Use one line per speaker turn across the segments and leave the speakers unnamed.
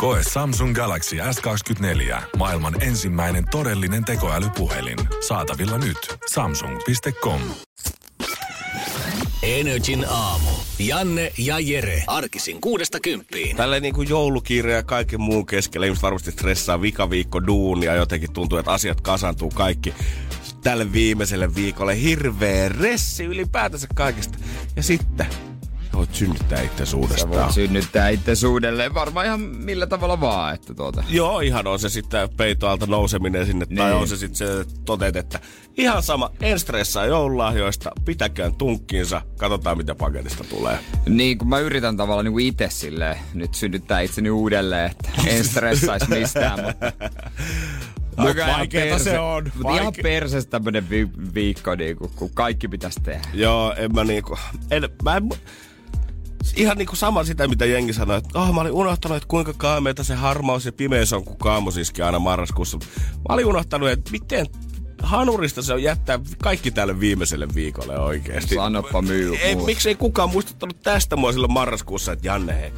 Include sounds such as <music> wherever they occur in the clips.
Koe Samsung Galaxy S24. Maailman ensimmäinen todellinen tekoälypuhelin. Saatavilla nyt. Samsung.com.
Energin aamu. Janne ja Jere. Arkisin kuudesta kymppiin.
Tälleen niin kuin joulukiire ja kaiken muun keskellä ihmiset varmasti stressaa vikaviikko duunia. Jotenkin tuntuu, että asiat kasantuu kaikki tälle viimeiselle viikolle. Hirveä ressi ylipäätänsä kaikista. Ja sitten voit synnyttää itse
Sä
uudestaan.
voit synnyttää itse uudelleen varmaan ihan millä tavalla vaan, että tuota.
Joo, ihan on se sitten peitoalta nouseminen sinne, niin. tai on se sitten se että toteet, että ihan sama, en stressaa joululahjoista, pitäkään tunkkiinsa, katsotaan mitä paketista tulee.
Niin, kun mä yritän tavallaan niin itse silleen nyt synnyttää itseni uudelleen, että en stressaisi mistään, mutta...
Mut <laughs>
Joka ihan
vaikeeta se on,
Mutta ihan
vaike-
persestä tämmönen vi- viikko, niinku, kun kaikki pitäisi tehdä.
Joo, en mä niinku, en, mä en, ihan niinku sama sitä, mitä jengi sanoi, että oh, mä olin unohtanut, että kuinka kaameita se harmaus ja pimeys on, kun kaamos iski aina marraskuussa. Mä olin unohtanut, että miten hanurista se on jättää kaikki tälle viimeiselle viikolle oikeesti.
Sanoppa myy.
Ei,
muut.
miksi ei kukaan muistuttanut tästä mua silloin marraskuussa, että Janne, hei,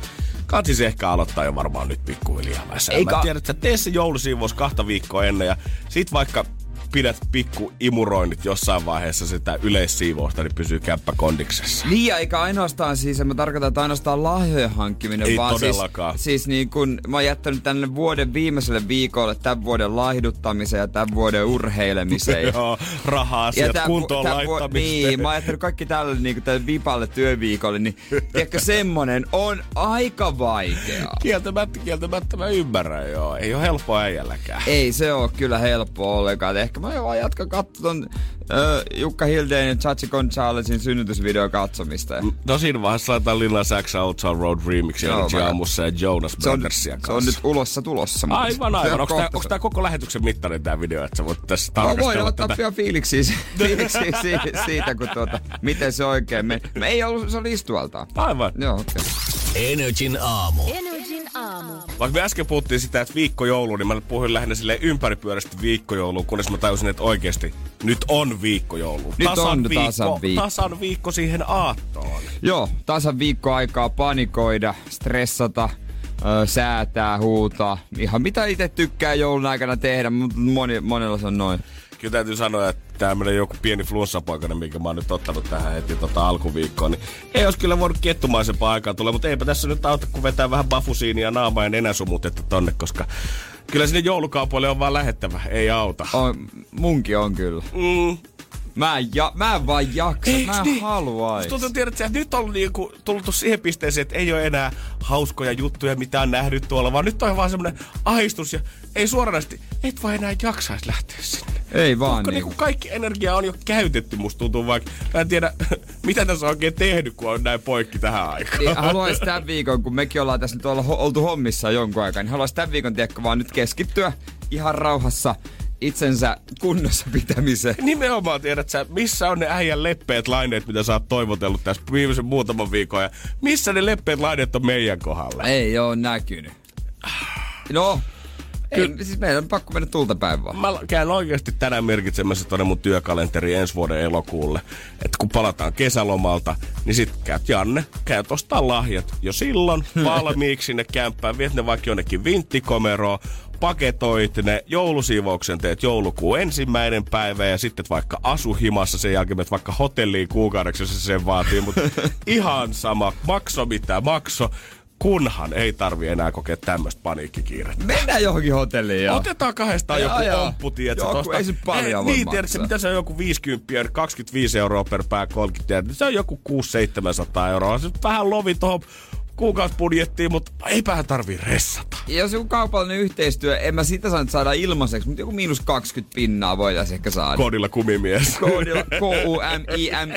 Katsis ehkä aloittaa jo varmaan nyt pikkuhiljaa väsää.
Eikä-
Mä tiedän, että sä tee se joulusiivous kahta viikkoa ennen ja sit vaikka pidät pikku imuroinnit jossain vaiheessa sitä yleissiivousta, niin pysyy käppä kondiksessa.
Niin, ja eikä ainoastaan siis, mä tarkoitan, että ainoastaan lahjojen hankkiminen,
Ei
vaan
todellakaan.
siis, siis niin kun mä oon jättänyt tänne vuoden viimeiselle viikolle tämän vuoden laihduttamiseen ja tämän vuoden urheilemiseen. <laughs>
Joo, rahaa sieltä
tän vu-
kuntoon
tän vu-
laittamista.
Niin, mä oon jättänyt kaikki tälle niin tälle vipalle työviikolle, niin <laughs> tiedätkö, semmonen on aika vaikeaa.
Kieltämättä, kieltämättä mä ymmärrän, joo. Ei ole helppo äijälläkään.
Ei se ole kyllä helppo ollenkaan. Ehkä mä vaan jatkan katson äh, Jukka Hildeen ja Chachi Gonzalesin synnytysvideo katsomista.
No siinä vaiheessa laitetaan Lilla Sax Town Road Remix
Joo,
Energy
mä-
aamussa ja Jonas Brothersia
se on
kanssa.
nyt ulossa tulossa. mutta
Aivan, aivan.
on
Onko tämä, onko tämä koko lähetyksen mittainen tämä video, että sä voit tässä
No, voidaan
tarkastella
ottaa
tätä?
pian fiiliksiä, fiiliksiä siitä, <laughs> siitä, kun tuota, miten se oikein meni. Me ei ollut, se oli istualtaan.
Aivan.
Joo, okei. Okay.
Energin aamu.
Energin aamu.
Vaikka me äsken puhuttiin sitä, että viikkojoulu, niin mä puhuin lähinnä sille ympäripyöräisesti viikkojouluun, kunnes mä tajusin, että oikeasti nyt on viikkojoulu.
Nyt on tasan viikko.
Tasan viikko siihen aattoon.
Joo, tasan viikko aikaa panikoida, stressata, ö, säätää, huutaa. Ihan mitä itse tykkää joulun aikana tehdä, mutta moni, monella se on noin.
Kyllä täytyy sanoa, että tämmönen joku pieni flunssapoikainen, minkä mä oon nyt ottanut tähän heti tota alkuviikkoon, niin ei olisi kyllä voinut kettumaisempaa aikaa tulla, mutta eipä tässä nyt auta, kun vetää vähän bafusiinia naamaa ja nenäsumutetta tonne, koska kyllä sinne joulukaupoille on vaan lähettävä, ei auta.
On, munkin on kyllä.
Mm,
Mä en, ja, mä en vaan jaksa,
Eiks
mä en
niin?
haluais.
Tuntuu, tiedät, että nyt on niinku tullut siihen pisteeseen, että ei ole enää hauskoja juttuja, mitä on nähnyt tuolla, vaan nyt on vaan semmoinen ahistus ja ei suoranaisesti, et vaan enää jaksaisi lähteä sinne.
Ei vaan
Onko
niinku.
niinku kaikki energia on jo käytetty, musta tuntuu vaikka. Mä en tiedä, <laughs> mitä tässä on oikein tehnyt, kun on näin poikki tähän aikaan.
Niin, haluais tämän viikon, kun mekin ollaan tässä nyt olla, oltu hommissa jonkun aikaa, niin haluais tämän viikon, tiedätkö, vaan nyt keskittyä ihan rauhassa itsensä kunnossa pitämiseen.
Nimenomaan tiedät sä, missä on ne äijän leppeät laineet, mitä sä oot toivotellut tässä viimeisen muutaman viikon ja missä ne leppeät laineet on meidän kohdalla.
Ei oo näkynyt. No, Kyllä. Ei, siis meidän on pakko mennä tulta päin vaan.
Mä käyn oikeasti tänään merkitsemässä tuonne mun työkalenteri ensi vuoden elokuulle. Että kun palataan kesälomalta, niin sit käyt Janne, käyt ostaa lahjat jo silloin <laughs> valmiiksi sinne kämppään. Viet ne vaikka jonnekin vinttikomeroon, paketoit ne, joulusiivouksen teet joulukuun ensimmäinen päivä ja sitten vaikka asuhimassa sen jälkeen menet vaikka hotelliin kuukaudeksi, se sen vaatii. Mutta <laughs> ihan sama, makso mitä makso, kunhan ei tarvi enää kokea tämmöistä paniikkikiirettä.
Mennään johonkin hotelliin joo.
Otetaan kahdestaan
Joo,
joku
joo.
omppu, tiedätkö?
Joku,
tosta.
ei se paljon
Eh,
voi
Niin, tiedätkö, mitä se on joku 50, 25 euroa per pää 30, tiedätkö? Se on joku 600-700 euroa. Se on vähän lovi tuohon kuukausibudjettiin, mutta eipähän tarvii ressata.
Jos joku kaupallinen yhteistyö, en mä sitä sano, että saadaan ilmaiseksi, mutta joku miinus 20 pinnaa voitaisiin ehkä saada.
Kodilla kumimies.
Koodilla K-U-M-I-M-I-E-S.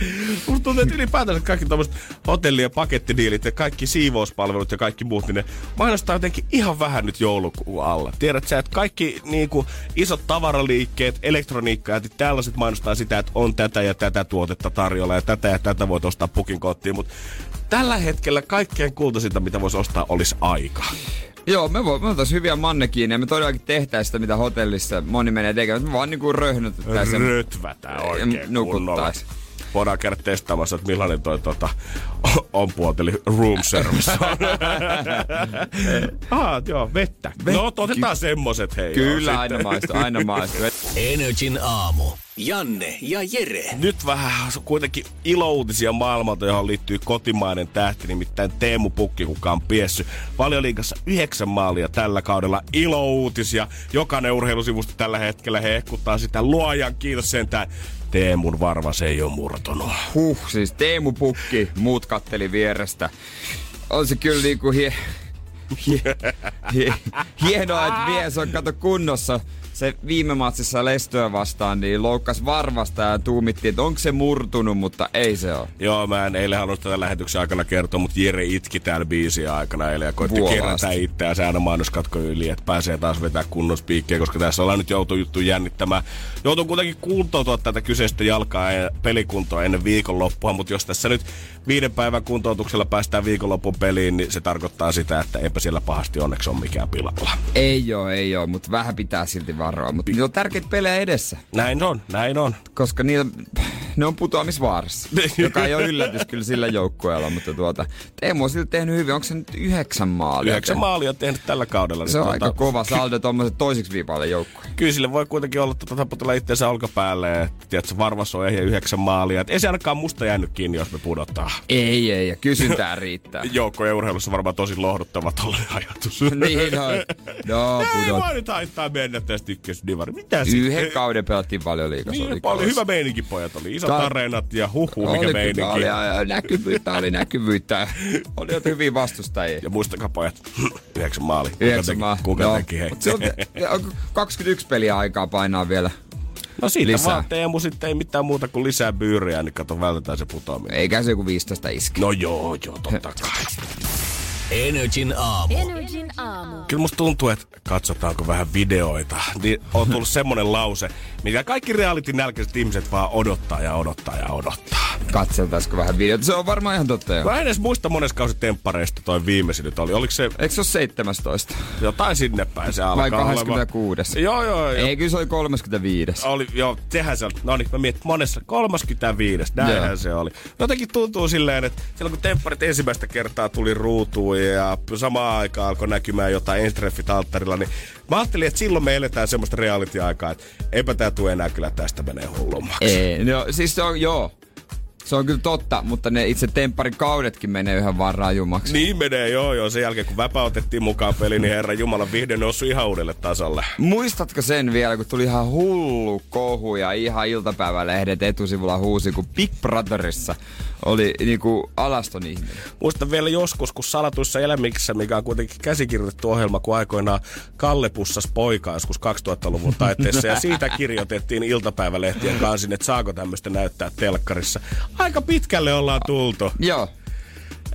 <laughs>
Musta tuntuu, että ylipäätänsä kaikki tommoset hotelli- ja pakettidiilit ja kaikki siivouspalvelut ja kaikki muut, niin ne mainostaa jotenkin ihan vähän nyt joulukuun alla. Tiedät sä, että kaikki niinku, isot tavaraliikkeet, elektroniikka ja tällaiset mainostaa sitä, että on tätä ja tätä tuotetta tarjolla ja tätä ja tätä voit ostaa pukin kotiin, mutta tällä hetkellä kaikkein kultaisinta, mitä voisi ostaa, olisi aika.
Joo, me, vo, me oltaisiin hyviä mannekiineja. Me todellakin tehtäisiin sitä, mitä hotellissa moni menee tekemään. Me vaan niinku röhnötettäisiin.
Rötvätään oikein
Nukuttais.
Voidaan käydä testaamassa, että millainen toi tota, on puolteli room service on. <laughs> ah, joo, vettä. No, otetaan semmoset hei.
Kyllä,
joo,
aina maistuu, aina maistuu.
Energin aamu. Janne ja Jere.
Nyt vähän kuitenkin ilouutisia maailmalta, johon liittyy kotimainen tähti, nimittäin Teemu Pukki, kuka on piessy valioliigassa yhdeksän maalia tällä kaudella. Ilouutisia. Jokainen urheilusivusto tällä hetkellä hehkuttaa sitä. Luojan kiitos sentään. Teemun varvas ei ole murtunut.
Huh, siis Teemu Pukki, muut katteli vierestä. On se kyllä niinku hie, hie, hie, hienoa, että mies on kato kunnossa. Se viime matsissa Lestöä vastaan, niin loukkas varvasta ja tuumittiin, että onko se murtunut, mutta ei se ole.
Joo, mä en eilen halunnut tätä lähetyksen aikana kertoa, mutta Jere itki täällä biisiä aikana eilen ja koitti kerätä itseään se aina mainoskatko yli, että pääsee taas vetää kunnon spiikkiä, koska tässä ollaan nyt joutu juttu jännittämään. Joutuu kuitenkin kuntoutua tätä kyseistä jalkaa ja pelikuntoa ennen viikonloppua, mutta jos tässä nyt viiden päivän kuntoutuksella päästään viikonlopun peliin, niin se tarkoittaa sitä, että eipä siellä pahasti onneksi ole mikään pilalla.
Ei oo, ei oo, mutta vähän pitää silti varoa. Mutta niillä on tärkeitä pelejä edessä,
Näin on, näin on.
koska niillä, ne on putoamisvaarassa. <laughs> joka ei ole yllätys kyllä sillä joukkueella, mutta tuota, Teemu on silti tehnyt hyvin. Onko se nyt yhdeksän maalia?
Yhdeksän maalia tehnyt tällä kaudella.
Se on
tuota,
aika kova saldo tuommoiset toiseksi viivalle joukkueen.
Kyllä sille voi kuitenkin olla tota, taputella itseensä olkapäälle, että tiedätkö, varvas on ja yhdeksän maalia. Et ei se ainakaan musta jäänyt kiinni, jos me pudottaa.
Ei, ei, ja kysyntää <laughs> riittää.
Joukkojen urheilussa varmaan tosi lohduttava tollainen ajatus. <laughs>
niin on. No,
Ei vaan nyt haittaa mennä tästä ykkösdivari. Mitä sitten?
Yhden kauden pelattiin paljon liikassa.
Niin, paljon hyvä meininki pojat oli. Isot
Tää-
areenat ja huhu mikä
oli,
meininki.
oli, ja näkyvyyttä, oli näkyvyyttä. <laughs> Oli jotain hyviä vastustajia.
Ja muistakaa pojat, yhdeksän maali.
Yhdeksän
teki,
maa.
Kuka
Joo.
teki hei?
Se on, onko 21 peliä aikaa painaa vielä.
No siitä
lisää.
vaan Teemu sitten ei mitään muuta kuin lisää byyriä, niin kato vältetään se putoaminen.
Eikä se joku 15 iske.
No joo, joo, totta kai.
Energin aamu.
Energin aamu.
Kyllä musta tuntuu, että katsotaanko vähän videoita. Niin on tullut semmonen lause, mikä kaikki reality nälkäiset ihmiset vaan odottaa ja odottaa ja odottaa.
Katseltaisiko vähän videota? Se on varmaan ihan totta jo.
Mä en edes muista mones kausi temppareista toi viimeisin nyt oli. Oliko se
Eikö se ole 17?
jotain sinne päin se alkaa
Vai
olemaan?
26?
Joo, joo, joo.
Ei, kyllä se oli 35.
Oli, joo, sehän se oli. No niin, mä mietin, monessa 35. Näinhän
Joo.
se oli. Jotenkin tuntuu silleen, että silloin kun tempparit ensimmäistä kertaa tuli ruutuun ja samaan aikaan alkoi näkymään jotain enstreffit alttarilla, niin mä ajattelin, että silloin me eletään semmoista reality-aikaa, että eipä tää tule enää kyllä tästä menee hullummaksi.
Ei, no siis se on, joo. Se on kyllä totta, mutta ne itse tempparin kaudetkin menee yhä vaan rajumaksi.
Niin menee, joo, joo. Sen jälkeen kun väpä otettiin mukaan peliin, niin herra Jumala vihdoin noussut ihan uudelle tasolle.
Muistatko sen vielä, kun tuli ihan hullu kohu ja ihan iltapäivälehdet etusivulla huusi, kun Big Brotherissa oli niinku alaston ihminen.
Muistan vielä joskus, kun Salatuissa elämiksissä, mikä on kuitenkin käsikirjoitettu ohjelma, kun aikoinaan Kalle pussas poikaa joskus 2000-luvun taitteessa. ja siitä kirjoitettiin iltapäivälehtien kansin, että saako tämmöistä näyttää telkkarissa. Aika pitkälle ollaan tultu.
Joo.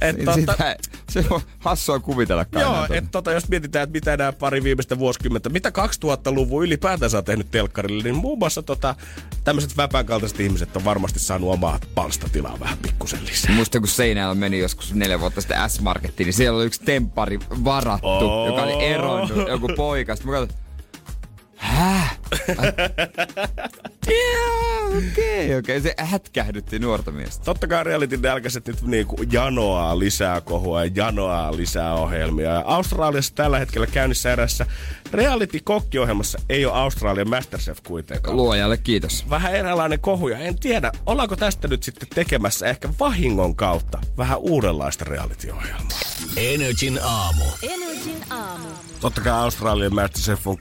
Et,
Niin
tota,
Sitä, se on hassua kuvitella
Joo, että tota, jos mietitään, että mitä nämä pari viimeistä vuosikymmentä, mitä 2000-luvun ylipäätänsä on tehnyt telkkarille, niin muun muassa tota, tämmöiset väpän kaltaiset ihmiset on varmasti saanut omaa palstatilaa vähän pikkusen lisää.
Muista kun Seinäjällä meni joskus neljä vuotta sitten S-Markettiin, niin siellä oli yksi temppari varattu,
Oo.
joka oli eronnut, joku poika. Sitten mä katsoin, Häh? <laughs> Joo, okei, okay, okei. Okay. Se hätkähdytti nuorta miestä.
Totta kai reality nälkäiset nyt niinku janoaa lisää kohua ja janoaa lisää ohjelmia. Ja Australiassa tällä hetkellä käynnissä erässä reality-kokkiohjelmassa ei ole Australian Masterchef kuitenkaan.
Luojalle kiitos.
Vähän eräänlainen kohu ja en tiedä, ollaanko tästä nyt sitten tekemässä ehkä vahingon kautta vähän uudenlaista reality-ohjelmaa.
Energin aamu.
Energin aamu.
Totta kai Australian Masterchef on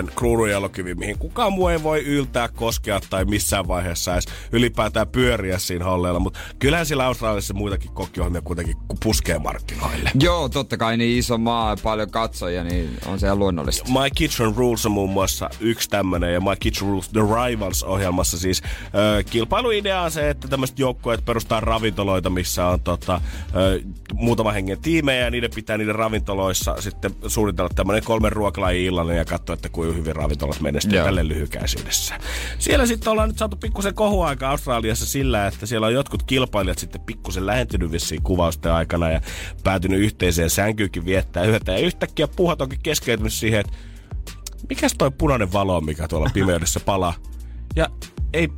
kokkiohjelmien kruununjalokivi, mihin kukaan muu ei voi yltää, koskea tai missään vaiheessa edes ylipäätään pyöriä siinä holleilla. Mutta kyllähän siellä Australiassa muitakin kokkiohjelmia kuitenkin puskee markkinoille.
Joo, totta kai niin iso maa ja paljon katsojia, niin on se luonnollista.
My Kitchen Rules on muun muassa yksi tämmönen ja My Kitchen Rules The Rivals-ohjelmassa siis ö, kilpailuidea on se, että tämmöiset joukkueet perustaa ravintoloita, missä on tota, ö, muutama hengen tiimejä ja niiden pitää niiden ravintoloissa sitten suunnitella tämmöinen kolmen ruokalajin illallinen ja katsoa, että kuinka hyvin ravintolat menestyy
Joo.
tälle lyhykäisyydessä. Siellä sitten ollaan nyt saatu pikkusen kohuaika Australiassa sillä, että siellä on jotkut kilpailijat sitten pikkusen lähentynyt vissiin kuvausten aikana ja päätynyt yhteiseen sänkyykin viettää yötä. Ja yhtäkkiä puhat onkin keskeytynyt siihen, että mikäs toi punainen valo mikä tuolla pimeydessä palaa. Ja ei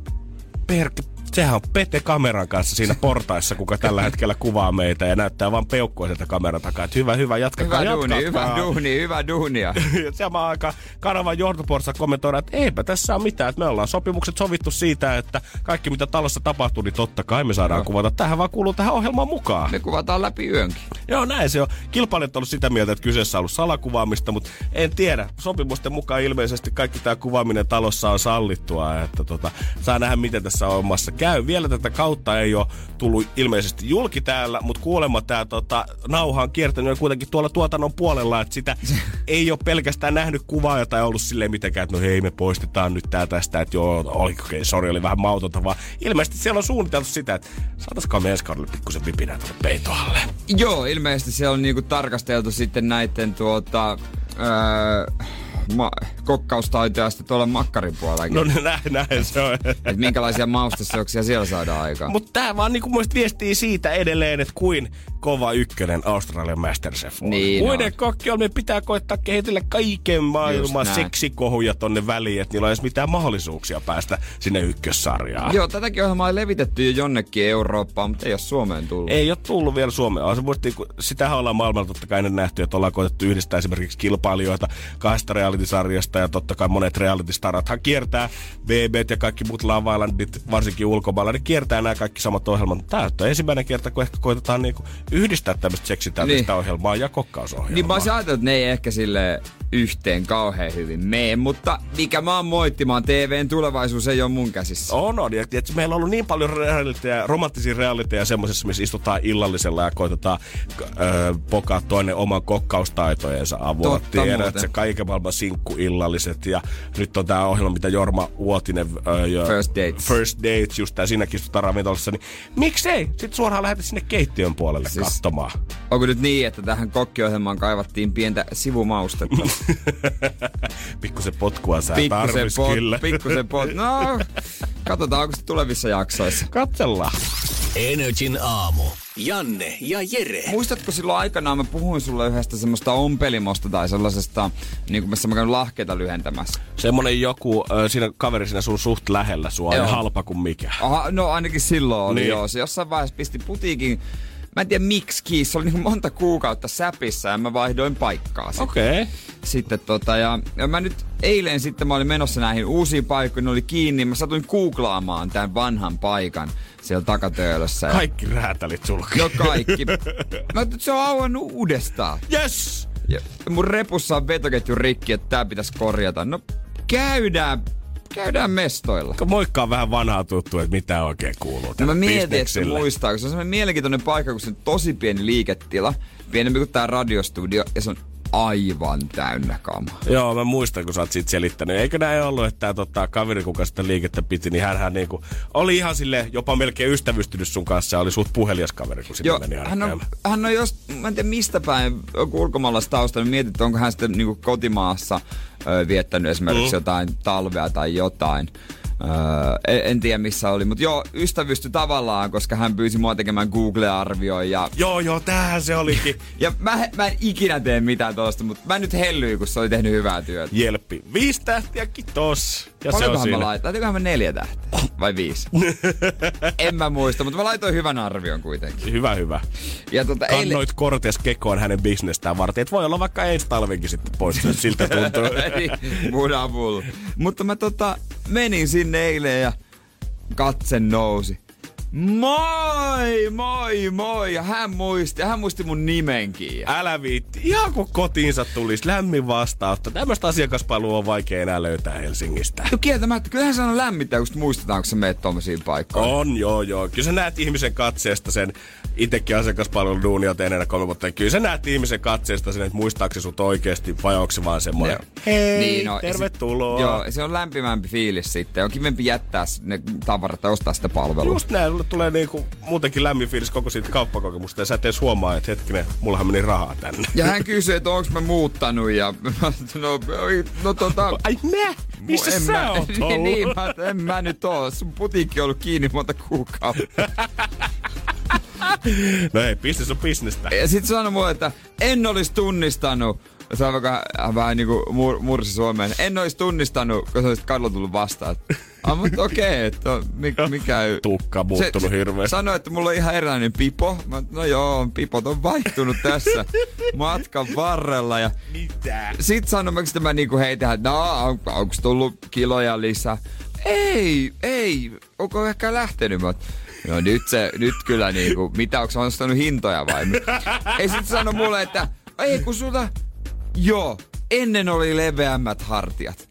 perke, sehän on Pete kameran kanssa siinä portaissa, kuka tällä <laughs> hetkellä kuvaa meitä ja näyttää vaan peukkua sieltä kameran takaa. Että hyvä, hyvä, jatkakaa,
Hyvä duuni, hyvä
jatkakaa.
duuni, hyvä duunia. <laughs>
Ja samaan aikaan kanavan johtoporsa kommentoida, että eipä tässä ole mitään. Että me ollaan sopimukset sovittu siitä, että kaikki mitä talossa tapahtuu, niin totta kai me saadaan
Joo.
kuvata. Tähän vaan kuuluu tähän ohjelmaan mukaan.
Me kuvataan läpi yönkin.
Joo, näin se on. Kilpailijat on ollut sitä mieltä, että kyseessä on ollut salakuvaamista, mutta en tiedä. Sopimusten mukaan ilmeisesti kaikki tämä kuvaaminen talossa on sallittua, että tota, saa nähdä, miten tässä omassa käy. Vielä tätä kautta ei ole tullut ilmeisesti julki täällä, mutta kuulemma tämä tota, nauha on kiertänyt jo kuitenkin tuolla tuotannon puolella, että sitä <laughs> ei ole pelkästään nähnyt kuvaa tai ollut silleen mitenkään, että no hei, me poistetaan nyt tää tästä, että joo, oli, okay, sori, oli vähän mautonta, vaan ilmeisesti siellä on suunniteltu sitä, että saataisiko me ensi kaudelle pikkusen vipinää tuonne peitoalle.
Joo, ilmeisesti se on niinku tarkasteltu sitten näiden tuota... Öö, ma- kokkaustaitoja sitten tuolla makkarin puolellakin.
No näin, näin se on.
että minkälaisia mausteseoksia siellä saadaan aikaan.
Mutta tämä vaan niinku muista viestii siitä edelleen, että kuin kova ykkönen Australian Masterchef.
Niin
Muiden
on.
kokkiolmien pitää koittaa kehitellä kaiken maailman seksikohuja tonne väliin, että niillä edes mitään mahdollisuuksia päästä sinne ykkössarjaan.
Joo, tätäkin ohjelmaa on levitetty jo jonnekin Eurooppaan, mutta ei ole Suomeen tullut.
Ei ole tullut vielä Suomeen. Se muisti, kun sitähän ollaan maailmalla totta kai ennen nähty, että ollaan koetettu yhdistää esimerkiksi kilpailijoita kahdesta reality-sarjasta ja totta kai monet reality-starathan kiertää BB ja kaikki muut Love Islandit, varsinkin ulkomailla, ne kiertää nämä kaikki samat ohjelmat. Tämä on ensimmäinen kerta, kun ehkä koitetaan niinku yhdistää tämmöistä seksitäyteistä
Niin.
ohjelmaa ja kokkausohjelmaa.
Niin mä olisin ajatellut, että ne ei ehkä sille yhteen kauhean hyvin mene, mutta mikä mä oon moittimaan, TVn tulevaisuus ei ole mun käsissä.
On, on. Ja, tietysti meillä on ollut niin paljon realiteja, romanttisia realiteja semmoisessa, missä istutaan illallisella ja koitetaan öö, pokaa toinen oman kokkaustaitojensa avulla.
Totta
Tiedät, se kaiken maailman sinkkuillalliset. Ja nyt on tämä ohjelma, mitä Jorma Uotinen... Öö, ja
First Dates.
First Dates, just tää siinäkin istutaan ravintolassa. Niin miksei? Sitten suoraan lähdetä sinne keittiön puolelle siis... Katsomaan.
Onko nyt niin, että tähän kokkiohjelmaan kaivattiin pientä sivumaustetta? <laughs> <laughs>
Pikkusen potkua sä
Pikkusen
tarvis
pot,
kyllä.
pikkusen pot. No, katsotaan, onko se tulevissa jaksoissa.
Katsellaan.
Energin aamu. Janne ja Jere.
Muistatko silloin aikanaan, mä puhuin sulle yhdestä semmoista ompelimosta tai sellaisesta, niin kuin missä mä käyn lahkeita lyhentämässä.
Semmonen joku, ö, siinä kaveri siinä sun suht lähellä sua,
Joo.
ja halpa kuin mikä.
Aha, no ainakin silloin oli
niin.
joo. Se jossain vaiheessa pisti putiikin, mä en tiedä miksi, se oli niin monta kuukautta säpissä ja mä vaihdoin paikkaa.
Okei. Okay.
Sitten tota, ja, ja mä nyt eilen sitten mä olin menossa näihin uusiin paikkoihin, ne oli kiinni, mä satuin googlaamaan tämän vanhan paikan siellä takatöölössä. Ja,
Kaikki räätälit sulki.
no kaikki. <laughs> Mä että se on auennut uudestaan.
Yes!
Ja mun repussa on vetoketju rikki, että tää pitäisi korjata. No käydään, käydään mestoilla.
Moikkaa vähän vanhaa tuttua, että mitä oikein kuuluu
No mä mietin, että muistaa, kun se on semmoinen mielenkiintoinen paikka, kun se on tosi pieni liiketila, pienempi kuin tää radiostudio, ja se on aivan täynnä kamaa.
Joo, mä muistan, kun sä oot siitä selittänyt. Eikö näin ollut, että tää tota, kaveri, kuka sitä liikettä piti, niin hän niinku, oli ihan sille jopa melkein ystävystynyt sun kanssa ja oli suht puhelias kaveri, kun sinne
Joo,
meni
hän on, hän on jos, mä en tiedä mistä päin, joku ulkomaalaistausta, niin mietit, onko hän sitten niin kotimaassa ö, viettänyt esimerkiksi mm. jotain talvea tai jotain. Öö, en, en tiedä missä oli, mutta joo, ystävysty tavallaan, koska hän pyysi mua tekemään Google-arvioon ja
Joo, joo, tämähän se olikin. <laughs>
Ja mä, mä en ikinä tee mitään tosta, mutta mä nyt hellyin, kun se oli tehnyt hyvää työtä.
Jelppi. Viisi tähtiä, kiitos. Ja se on
Paljonkohan mä laitan? Laitoinkohan mä neljä tähteä? Vai viisi? <laughs> en mä muista, mutta mä laitoin hyvän arvion kuitenkin.
Hyvä, hyvä.
Ja eilen...
Kannoit kortes kekoon hänen bisnestään varten. Et voi olla vaikka ensi talvenkin sitten pois, jos siltä tuntuu. <laughs>
Mun avulla. Mutta mä tota, menin sinne eilen ja katse nousi. Moi, moi, moi. Ja hän muisti, hän muisti mun nimenkin.
Älä viitti. Ihan kun kotiinsa tulisi lämmin vastaanotto. Tämmöistä asiakaspalua on vaikea enää löytää Helsingistä.
No kieltämättä, kyllähän se on lämmittää, kun muistetaan, kun sä meet tommosiin paikkoihin.
On, joo, joo. Kyllä sä näet ihmisen katseesta sen, itekin asiakaspalvelun duunia teineenä kolme vuotta. Kyllä sä näet ihmisen katseesta sen, että muistaako se sut oikeesti vai onko se vaan semmoinen. Hei, niin, no, tervetuloa.
Se, joo, se on lämpimämpi fiilis sitten. On kivempi jättää ne tavarat ja ostaa sitä palvelua.
Just näin, sulle tulee niinku muutenkin lämmin fiilis koko siitä kauppakokemusta ja sä et edes huomaa, että hetkinen, mullahan meni rahaa tänne.
Ja hän kysyy, että onko mä muuttanut ja <laughs> no, no tota...
Ai mä? Missä
en
sä
mä,
oot <laughs>
niin, niin, mä, en mä nyt oo. Sun putiikki on ollut kiinni monta kuukautta. <laughs>
No ei, business on bisnestä.
Ja sit sanoi mulle, että en olisi tunnistanut, se on vähän, vähän niinku mur, mursi Suomeen. En olisi tunnistanut, kun sä olisit kadulla tullut vastaan. Ah, mutta okei, okay, että mikä, mikä.
Tukka muuttunut hirveästi.
Sanoi, että mulla on ihan erilainen pipo. Mä, no joo, pipot on vaihtunut tässä matkan varrella. Ja
Mitä?
sit sanoin, että mä niinku heitän, että no, on, onko tullut kiloja lisää? Ei, ei. Onko ehkä lähtenyt? Mä, no nyt se, nyt kyllä niinku, mitä, onko sä nostanut hintoja vai? Ei sit sano mulle, että ei kun sulla, joo, ennen oli leveämmät hartiat.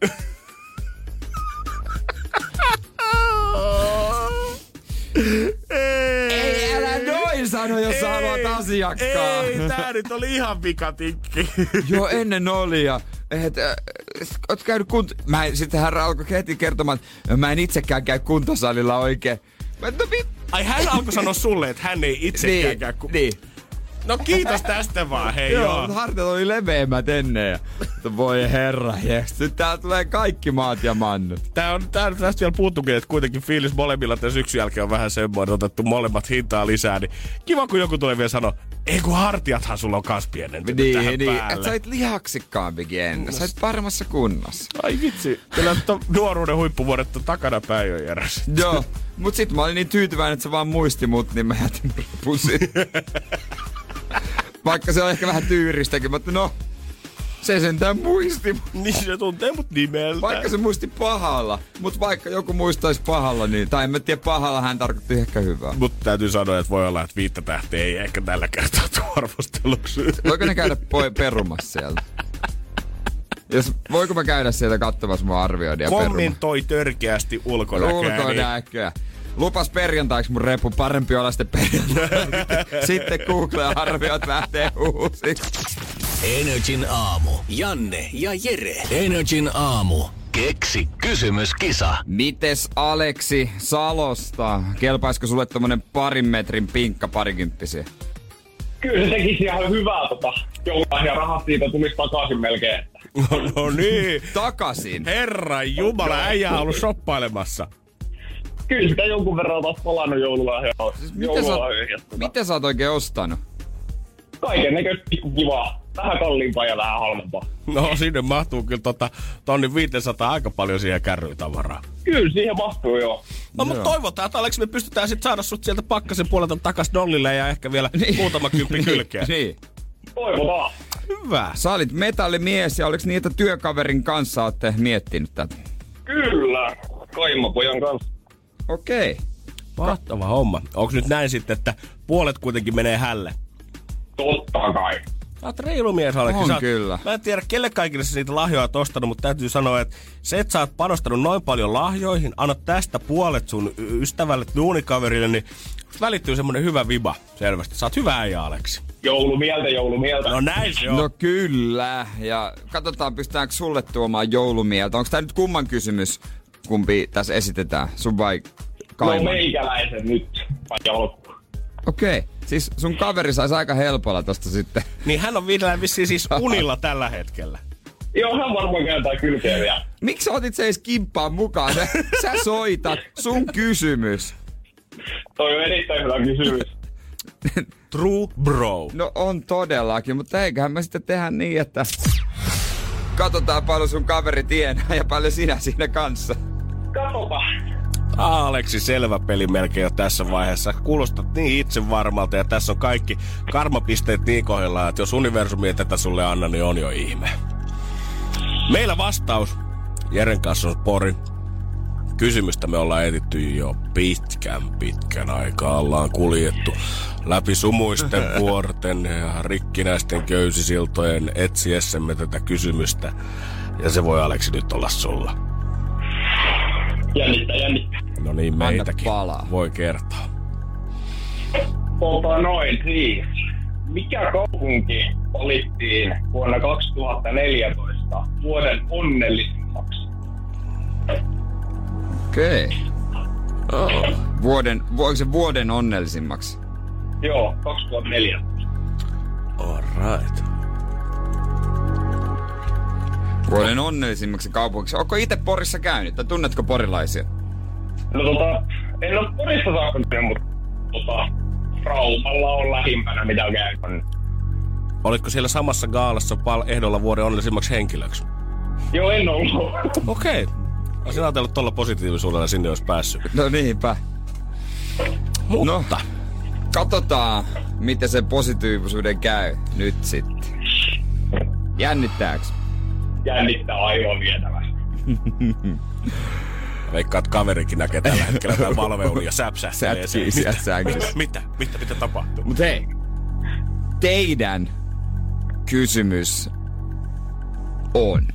Ei, älä noin sano, jos sä haluat asiakkaan.
Ei, tää nyt oli ihan vikatikki.
Joo, ennen oli ja et, äh, oot käynyt kunt... Mä en, sitten hän alkoi heti kertomaan, että mä en itsekään käy kuntosalilla oikein. Mä, no,
Ai hän alkoi sanoa sulle, että hän ei itsekään
niin,
käy ku...
niin.
No kiitos tästä vaan, hei
Joo,
joo.
hartiat oli leveämmät ennen. Ja, voi herra, jes. Nyt täällä tulee kaikki maat ja mannut.
Tää on, tää on tästä vielä puuttukin, että kuitenkin fiilis molemmilla tämän syksyn jälkeen on vähän semmoinen, otettu molemmat hintaa lisää, niin kiva kun joku tulee vielä sanoa, ei kun hartiathan sulla on kas pienentynyt tähän
Niin, niin.
päälle.
Että sä oot lihaksikkaampikin ennen. Sä oot paremmassa kunnossa.
Ai vitsi, kyllä to, nuoruuden huippuvuodet on takana päin jo.
Joo. Mut sit mä olin niin tyytyväinen, että se vaan muisti mut, niin mä jätin pussin. <laughs> Vaikka se on ehkä vähän tyyristäkin, mutta no, se sentään muisti.
Niin se tuntee mut nimeltä.
Vaikka se muisti pahalla, mutta vaikka joku muistaisi pahalla, niin, tai en mä tiedä pahalla, hän tarkoitti ehkä hyvää.
Mutta täytyy sanoa, että voi olla, että viittä tähteä ei ehkä tällä kertaa tuo arvosteluksi.
Voiko ne käydä poi perumassa sieltä? Jos, voiko mä käydä sieltä katsomassa mun arviointia peruma?
Kommentoi törkeästi ulkonäköä. niin
Ulkonäköä. Lupas perjantaiksi mun repu parempi olla sitten perjantai. <laughs> sitten Google arviot lähtee uusiksi.
Energin aamu. Janne ja Jere. Energin aamu. Keksi kysymyskisa.
Mites Aleksi Salosta? Kelpaisiko sulle tommonen parin metrin pinkka parikymppisiä?
Kyllä se tekisi ihan hyvää tota, joululahja rahat siitä tulisi takaisin melkein.
No, no niin.
Takaisin.
Herra Jumala, äijä on ollut shoppailemassa.
Kyllä sitä jonkun verran taas palannut joululahjaa.
Siis Mitä sä, mitä sä oot oikein ostanut?
Kaiken näköistä kivaa. Vähän kalliimpaa ja vähän halvempaa.
No sinne mahtuu kyllä tota, tonnin 500 aika paljon siihen kärrytavaraa.
Kyllä siihen mahtuu joo.
No mutta toivotaan, että Aleksi me pystytään sitten saada sut sieltä pakkasen puolelta takas dollille ja ehkä vielä muutama kymppi kylkeen.
niin.
Toivotaan.
Hyvä.
Sä olit metallimies ja oliks niitä työkaverin kanssa ootte miettinyt tätä?
Kyllä. Kaimapojan kanssa.
Okei. Okay.
Mahtava homma. Onko nyt näin sitten, että puolet kuitenkin menee hälle?
Totta kai.
Sä oot reilu mies, Aleksi.
On
oot,
kyllä.
Mä en tiedä, kelle kaikille sä niitä lahjoja oot ostanut, mutta täytyy sanoa, että se, että sä oot panostanut noin paljon lahjoihin, annat tästä puolet sun ystävälle, duunikaverille, niin välittyy semmonen hyvä viba selvästi. Sä oot hyvä äijä, Aleksi.
Joulumieltä, joulumieltä.
No näin se on.
No kyllä. Ja katsotaan, pystytäänkö sulle tuomaan joulumieltä. Onko tämä nyt kumman kysymys, kumpi tässä esitetään? Sun vai
no
Kaiman?
meikäläisen nyt. Vai alku.
Okei. Okay. Siis sun kaveri saisi aika helpolla tosta sitten.
Niin hän on vielä vissiin siis <laughs> unilla tällä hetkellä.
Joo, hän varmaan kääntää kylkeä vielä.
Miksi sä otit se edes kimppaan mukaan? Sä, sä soitat. Sun kysymys.
Toi on erittäin hyvä kysymys.
True bro.
No on todellakin, mutta eiköhän me sitten tehdä niin, että katsotaan paljon sun kaveri tienaa ja paljon sinä siinä kanssa.
Katsotaan.
Aleksi, selvä peli melkein jo tässä vaiheessa. Kuulostat niin itsevarmalta ja tässä on kaikki karmapisteet niin kohdillaan, että jos universumi ei tätä sulle anna, niin on jo ihme. Meillä vastaus. Jeren kanssa on Pori. kysymystä me ollaan etitty jo pitkän pitkän aikaa. Ollaan kuljettu läpi sumuisten <laughs> vuorten ja rikkinäisten köysisiltojen etsiessämme tätä kysymystä. Ja se voi Aleksi nyt olla sulla.
Jännittää, jännittää.
No niin, meitäkin
palaa.
voi kertoa.
Tota noin siis. Mikä kaupunki valittiin vuonna 2014 vuoden onnellisimmaksi?
Okei. Okay. Vuoden, voiko se vuoden onnellisimmaksi?
Joo, 2014.
Alright.
Vuoden onnellisimmaksi kaupungiksi. Onko itse Porissa käynyt tai tunnetko porilaisia?
No tota, en ole Porissa käynyt, mutta tota, Raumalla on lähimpänä mitä käyn.
Olitko siellä samassa gaalassa pal- ehdolla vuoden onnellisimmaksi henkilöksi?
Joo, en ollut.
Okei. Okay. Olisin ajatellut tuolla positiivisuudella sinne olisi päässyt.
No niinpä.
Mutta
No, katsotaan, miten se positiivisuuden käy nyt sitten. Jännittääks?
Jännittää aivan vietävästi. <laughs>
veikkaa, että kaverikin näkee tällä hetkellä tämän valveun ja säpsähtelee.
Sieltä
Mitä? <laughs> Mitä? Mitä? Mitä tapahtuu?
Mut hei, teidän kysymys on.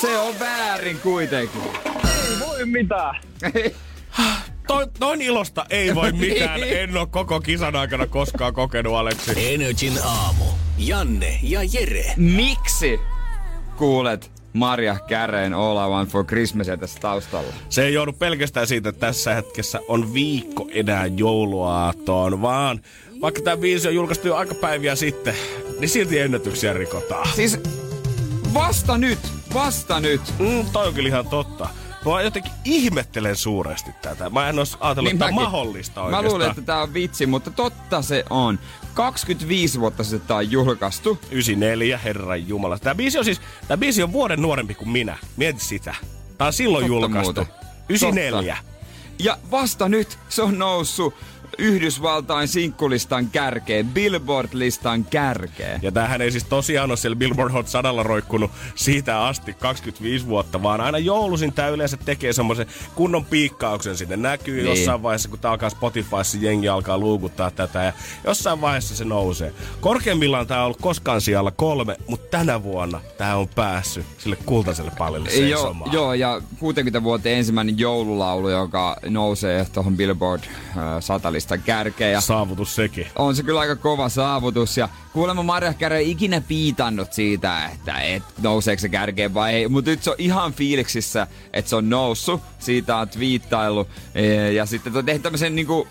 Se on väärin kuitenkin.
Voi mitään. <laughs>
Toi, noin ilosta ei voi <laughs> mitään. En ole koko kisan aikana koskaan kokenut, Aleksi.
Energin aamu. Janne ja Jere.
Miksi kuulet Marja Käreen All I Want for Christmasia tässä taustalla?
Se ei joudu pelkästään siitä, että tässä hetkessä on viikko enää jouluaattoon, vaan vaikka tämä biisi on julkaistu jo aika päiviä sitten, niin silti ennätyksiä rikotaan.
Siis vasta nyt, vasta nyt.
Mm, toi on kyllä ihan totta. Mä jotenkin ihmettelen suuresti tätä. Mä en olisi ajatellut, että tämä on
mäkin.
mahdollista
Mä
oikeastaan.
luulen, että tää on vitsi, mutta totta se on. 25 vuotta sitten tää on julkaistu.
94, herran jumala. Tämä biisi on siis, tämä biisi on vuoden nuorempi kuin minä. Mieti sitä. Tää on silloin
Totta
julkaistu.
muuten.
94.
Ja vasta nyt se on noussut Yhdysvaltain sinkkulistan kärkeen, Billboard-listan kärkeen.
Ja tämähän ei siis tosiaan ole siellä Billboard Hot 100 roikkunut siitä asti 25 vuotta, vaan aina joulusin tämä yleensä tekee semmoisen kunnon piikkauksen sinne. Näkyy
niin.
jossain vaiheessa, kun tämä alkaa Spotifyssa, jengi alkaa luukuttaa tätä ja jossain vaiheessa se nousee. Korkeimmillaan tämä on ollut koskaan siellä kolme, mutta tänä vuonna tää on päässyt sille kultaiselle pallille seisomaan.
Joo, joo ja 60 vuoteen ensimmäinen joululaulu, joka nousee tuohon Billboard äh, 100 listan kärkeä.
Saavutus sekin.
On se kyllä aika kova saavutus ja kuulemma Marja Kärä ei ikinä piitannut siitä, että et, nouseeko se kärkeen vai ei. Mutta nyt se on ihan fiiliksissä, että se on noussut. Siitä on twiittaillut e, ja sitten tota, on tehnyt tämmöisen niinku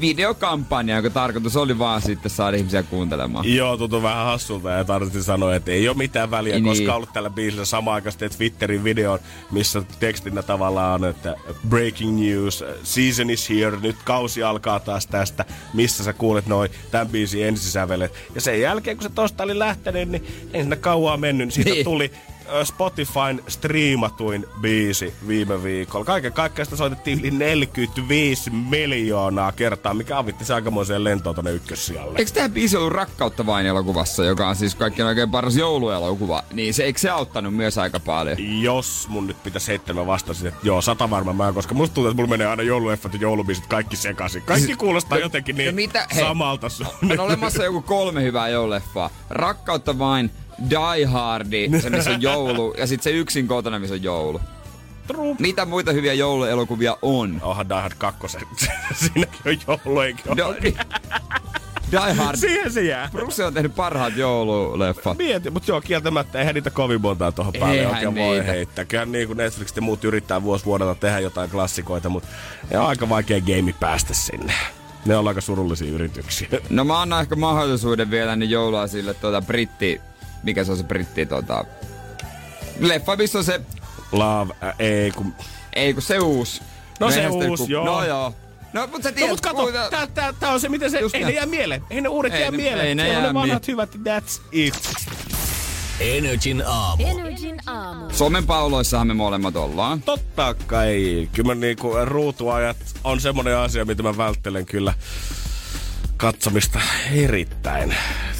videokampanja, jonka tarkoitus oli vaan sitten saada ihmisiä kuuntelemaan.
Joo, tuntuu vähän hassulta ja tarvitsin sanoa, että ei ole mitään väliä,
Niin.
koska ollut tällä biisillä samaan aikaan Twitterin videon, missä tekstinä tavallaan on, että breaking news, season is here, nyt kausi alkaa taas tästä, missä sä kuulet noin tämän biisin ensisävelet. Ja sen jälkeen, kun se tosta oli lähtenyt, niin ei sinne kauaa mennyt, niin siitä
Niin.
tuli Spotifyn striimatuin biisi viime viikolla. Kaiken kaikkiaan sitä soitettiin yli 45 miljoonaa kertaa, mikä avitti se aikamoiseen lentoon tonne ykkössijalle.
Eikö tämä biisi ollut Rakkautta vain elokuvassa, joka on siis kaikkien oikein paras jouluelokuva? Niin se, eikö se auttanut myös aika paljon?
Jos mun nyt pitäisi heittää, mä vastasin, että joo, sata varmaan mä, koska musta tuntuu, että mulla menee aina joululeffat ja joulubiisit kaikki sekaisin. Kaikki
Siis-
kuulostaa
no-
jotenkin
no
niin
mitä- hei,
samalta sun.
On olemassa joku kolme hyvää joululeffaa. Rakkautta vain, Die Hardi, se missä on joulu, ja sitten se yksin kotona, missä on joulu.
Trup.
Mitä muita hyviä jouluelokuvia on?
Onhan Die Hard 2. <laughs> Siinäkin on joulu, eikö ole?
No, niin. Die Hard.
Siihen se jää.
Bruce on tehnyt parhaat joululeffat.
Mietin, mutta joo, kieltämättä eihän niitä kovin montaa tuohon päälle
Eihän
oikein voi
niitä.
heittää. Kyllähän niin kuin Netflix ja muut yrittää vuosi vuodelta tehdä jotain klassikoita, mutta ne on aika vaikea game päästä sinne. Ne on aika surullisia yrityksiä.
No mä annan ehkä mahdollisuuden vielä niin joulua sille tuota britti... Mikä se on se britti tota... Leffa, missä on se...
Love, äh, ei kun...
Ei kun se uusi.
No se uusi,
ku-
joo.
No joo. No mut sä
No
tiedät,
mut kato,
kuinka-
tää, tää, tää on se, miten se,
Just
ei ne jää mieleen. Ei ne uudet
Ei
jää
ne-
mieleen.
ei ne jää
ne vanhat hyvät, that's it.
Energin aamu.
Energin aamu.
Somen pauloissahan me molemmat ollaan.
Totta kai. Kyllä mä niinku ruutuajat on semmonen asia, mitä mä välttelen kyllä katsomista erittäin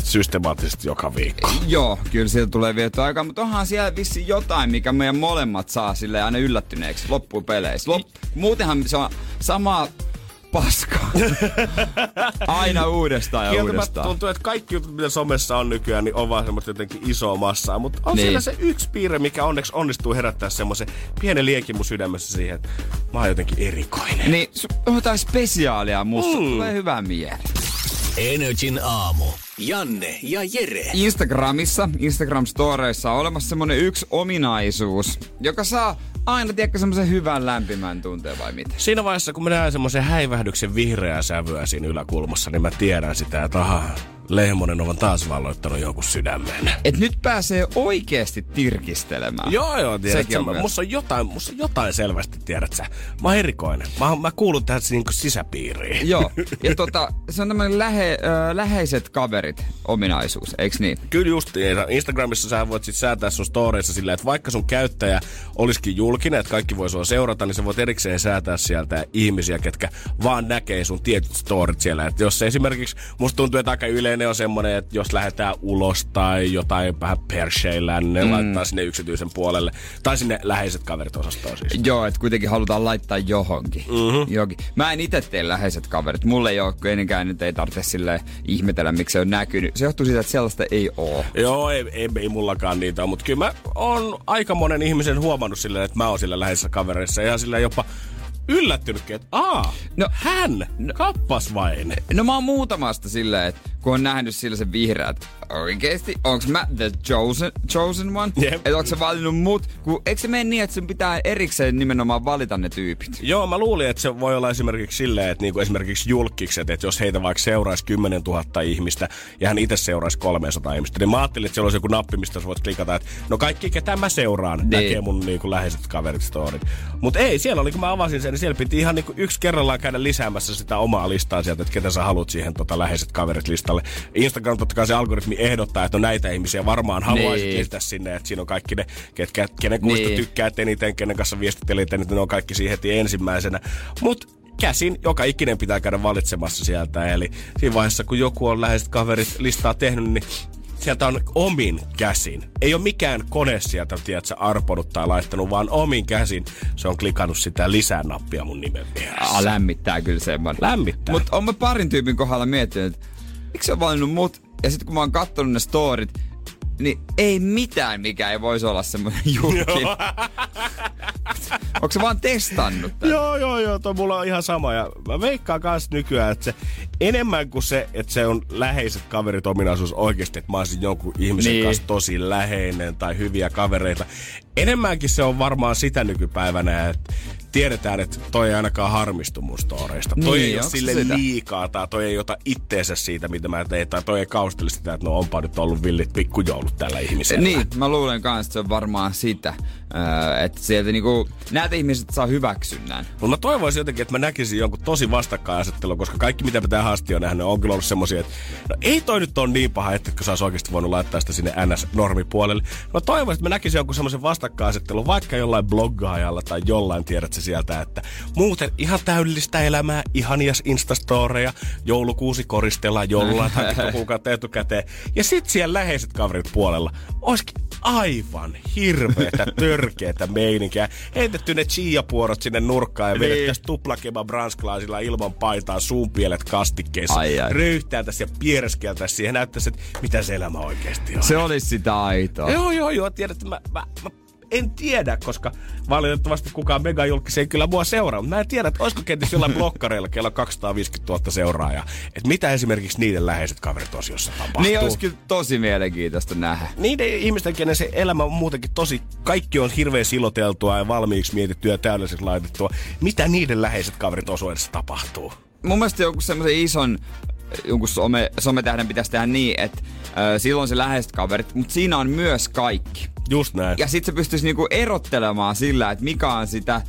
systemaattisesti joka viikko.
Joo, kyllä siitä tulee viety aikaa, mutta onhan siellä vissi jotain, mikä meidän molemmat saa sille aina yllättyneeksi loppupeleissä. Lop, muutenhan se on sama paskaa. <laughs> Aina uudestaan ja
Kieltämättä
uudestaan.
tuntuu, että kaikki jutut, mitä somessa on nykyään, niin on vaan semmoista jotenkin isoa massaa. Mutta on
Niin.
siellä se yksi piirre, mikä onneksi onnistuu herättää semmoisen pienen liekin mun sydämessä siihen, että mä oon jotenkin erikoinen.
Niin, jotain spesiaalia musta. Mm. Tulee hyvä mieli.
Energin aamu. Janne ja Jere.
Instagramissa, Instagram-storeissa on olemassa semmonen yksi ominaisuus, joka saa aina, tiedätkö, semmoisen hyvän lämpimän tunteen vai mitä?
Siinä vaiheessa, kun mä näen semmoisen häivähdyksen vihreää sävyä siinä yläkulmassa, niin mä tiedän sitä, että aha, Lehmonen on taas valloittanut jonkun sydämen.
Et nyt pääsee oikeesti tirkistelemään.
Joo, joo, tiedät sä,
on
musta on jotain, musta on jotain selvästi, tiedät sä. Mä oon erikoinen. Mä, mä kuulun tähän niinku sisäpiiriin.
Joo, <laughs> ja tota, se on tämmönen lähe, ö, läheiset kaverit ominaisuus, eiks niin?
Kyllä just, Instagramissa sä voit sit säätää sun storeissa sillä, että vaikka sun käyttäjä olisikin julkinen, että kaikki voi sua seurata, niin sä voit erikseen säätää sieltä ihmisiä, ketkä vaan näkee sun tietyt storit siellä. Et jos esimerkiksi, musta tuntuu, että aika yleinen on semmonen, että jos lähdetään ulos tai jotain vähän persheillään, niin ne mm. laittaa sinne yksityisen puolelle. Tai sinne läheiset kaverit osastoon siis.
Joo, että kuitenkin halutaan laittaa johonkin. Mm-hmm. johonkin. Mä en itse tee läheiset kaverit. Mulle ei ole, kun ennenkään nyt ei tarvitse sille ihmetellä, miksi se on näkynyt. Se johtuu siitä, että sellaista ei oo.
Joo, ei, ei, ei mullakaan niitä ole, mutta kyllä mä oon aika monen ihmisen huomannut silleen, että mä oon sillä läheisessä kavereissa ja sillä jopa yllättynytkin, että aa,
no,
hän, no, kappas vain.
No mä oon muutamasta silleen, että kun on nähnyt sillä se vihreät, oikeesti, onks mä the chosen, chosen one?
Jep.
Että onko se valinnut mut? Kun, eikö se mene niin, että sun pitää erikseen nimenomaan valita ne tyypit?
Joo, mä luulin, että se voi olla esimerkiksi silleen, että niinku esimerkiksi julkikset, että jos heitä vaikka seuraisi 10 000 ihmistä ja hän itse seuraisi 300 ihmistä, niin mä ajattelin, että siellä olisi joku nappi, mistä sä voit klikata, että no kaikki, ketä mä seuraan,
Niin.
näkee mun niinku läheiset kaverit storit. Mutta ei, siellä oli, kun mä avasin sen, niin siellä piti ihan niinku yksi kerrallaan käydä lisäämässä sitä omaa listaa sieltä, että ketä sä haluat siihen tota, läheiset kaverit listalle. Instagram totta kai se algoritmi ehdottaa, että no näitä ihmisiä varmaan haluaisit
Niin.
lisätä sinne, että siinä on kaikki ne, ketkä, kenen kuvista
Niin.
tykkäät eniten, kenen kanssa viestit eniten, ne on kaikki siihen heti ensimmäisenä. Mutta käsin joka ikinen pitää käydä valitsemassa sieltä. Eli siinä vaiheessa, kun joku on läheiset kaverit listaa tehnyt, niin sieltä on omin käsin. Ei ole mikään kone sieltä, tiedätkö, arponut tai laittanut, vaan omin käsin se on klikannut sitä lisää-nappia mun nimen vieressä.
Aa, lämmittää kyllä semmoinen.
Lämmittää.
Mutta on mä parin tyypin kohdalla miettinyt, että miksi on valinnut mut? Ja sitten kun mä oon kattonut ne storit, niin ei mitään, mikä ei voisi olla semmoinen <laughs> julki. <laughs> Onko se vaan testannut tätä?
Joo, joo, joo, toi mulla on ihan sama. Ja mä veikkaan kans nykyään, että se enemmän kuin se, että se on läheiset kaverit ominaisuus oikeasti, että mä olisin jonkun ihmisen
niin.
kanssa tosi läheinen tai hyviä kavereita. Enemmänkin se on varmaan sitä nykypäivänä, että tiedetään, että toi ei ainakaan harmistu mun storeista. Toi
Niin,
ei ole sille
sitä?
liikaa tai toi ei ota itteensä siitä, mitä mä teen. Tai toi ei kaustele sitä, että no onpa nyt ollut villit pikkujoulut tällä ihmisellä.
Niin, mä luulen kanssa, että se on varmaan sitä. Öö, että sieltä niinku, näitä ihmiset saa hyväksynnän.
Mutta mä toivoisin jotenkin, että mä näkisin jonkun tosi vastakkainasettelun, koska kaikki mitä mä tähän asti on nähnyt on kyllä ollut semmosia, että no ei toi nyt on niin paha, että sä ois oikeasti voinut laittaa sitä sinne NS-normipuolelle. Mä toivoisin, että mä näkisin jonkun semmoisen vastakkainasettelun, vaikka jollain bloggaajalla tai jollain, tiedät sä sieltä, että muuten ihan täydellistä elämää, ihania instastoreja, joulukuusi koristellaan jollain <laughs> tai kuukautta etukäteen. Ja sit siellä läheiset kaverit puolella olisikin aivan hirveetä, <laughs> törkeetä meininkiä. Heitetty ne chia-puorot sinne nurkkaan ja
Niin.
vedettäisiin tuplakeba branskalaisilla ilman paitaa, suunpielet kastikkeessa.
Ai, ai.
Röyhtäältäisiin ja piereskeltäisiin siihen näyttäisi, että mitä se elämä oikeasti on.
Se olisi sitä aitoa.
Joo, joo, joo, tiedät, mä, mä, mä en tiedä, koska valitettavasti kukaan megajulkis ei kyllä mua seuraa. Mutta mä en tiedä, että olisiko kenties jollain <laughs> blokkareilla, kello 250 000 seuraajaa. Että mitä esimerkiksi niiden läheiset kaverit osiossa tapahtuu.
Niin olisi kyllä tosi mielenkiintoista nähdä.
Niiden ihmisten, kenen se elämä on muutenkin tosi, kaikki on hirveän siloteltua ja valmiiksi mietittyä ja täydellisesti laitettua. Mitä niiden läheiset kaverit osuudessa tapahtuu?
mun mielestä joku semmoisen ison jonkun some, sometähden pitäisi tehdä niin, että ö, silloin se läheiset kaverit, mutta siinä on myös kaikki.
Just näin.
Ja sitten se pystyisi niinku erottelemaan sillä, että mikä on sitä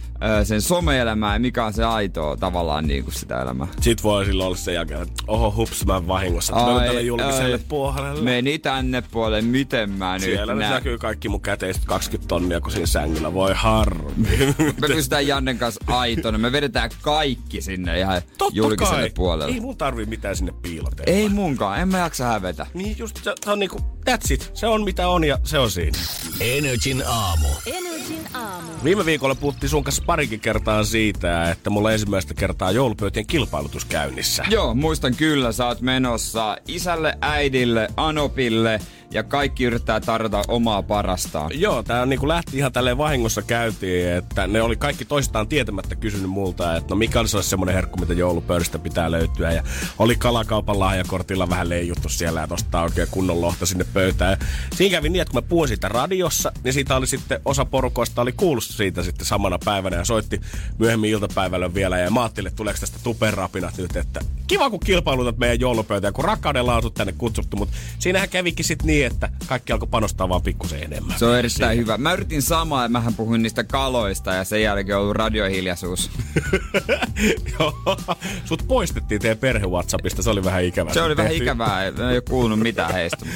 sen some-elämää ja mikä on se aitoa tavallaan niinku sitä elämää.
Sit voi silloin olla sen jälkeen, että oho hups, mä vahingossa tulin tälle julkiselle puolelle.
Meni tänne puolelle, miten mä
Siellä
nyt
nyt
näen.
näkyy kaikki mun käteiset 20 tonnia, kun siinä sängyllä. Voi harmi. <laughs>
Me pystytään Jannen kanssa aitona. Me vedetään kaikki sinne ihan
Totta
julkiselle
kai.
puolelle.
Ei mun tarvii mitään sinne sinne piilotella.
Ei munkaan, en mä jaksa hävetä.
Niin just se, se on niinku, that's it. Se on mitä on ja se on siinä.
Energin aamu.
Energin aamu.
Viime viikolla puhuttiin sun kanssa parikin kertaa siitä, että mulla on ensimmäistä kertaa joulupöytien kilpailutus käynnissä.
Joo, muistan kyllä, sä oot menossa isälle, äidille, Anopille ja kaikki yrittää tarjota omaa parastaan.
Joo, tää niinku lähti ihan tälleen vahingossa käytiin, että ne oli kaikki toistaan tietämättä kysynyt multa, että no mikä olisi semmoinen herkku, mitä joulupöydästä pitää löytyä. Ja oli kalakaupan lahjakortilla vähän leijuttu siellä ja tosta oikein kunnon lohta sinne pöytään. Siinä kävi niin, että kun mä puhuin siitä radiossa, niin siitä oli sitten osa porukoista oli kuullut siitä sitten samana päivänä ja soitti myöhemmin iltapäivällä vielä. Ja mä ajattelin, että tuleeko tästä tuperapinat nyt, että kiva kun kilpailutat meidän joulupöytään, kun rakkaudella on sut tänne kutsuttu, mutta siinähän kävikin sitten niin, että kaikki alkoi panostaa vaan pikkusen enemmän.
Se on erittäin hyvä. Mä yritin samaa ja mähän puhuin niistä kaloista ja sen jälkeen on ollut radiohiljaisuus. <laughs>
Sut poistettiin teidän perhe Whatsappista, se oli vähän ikävää.
Se oli vähän ikävää, ei ole kuulunut mitään heistä. <laughs>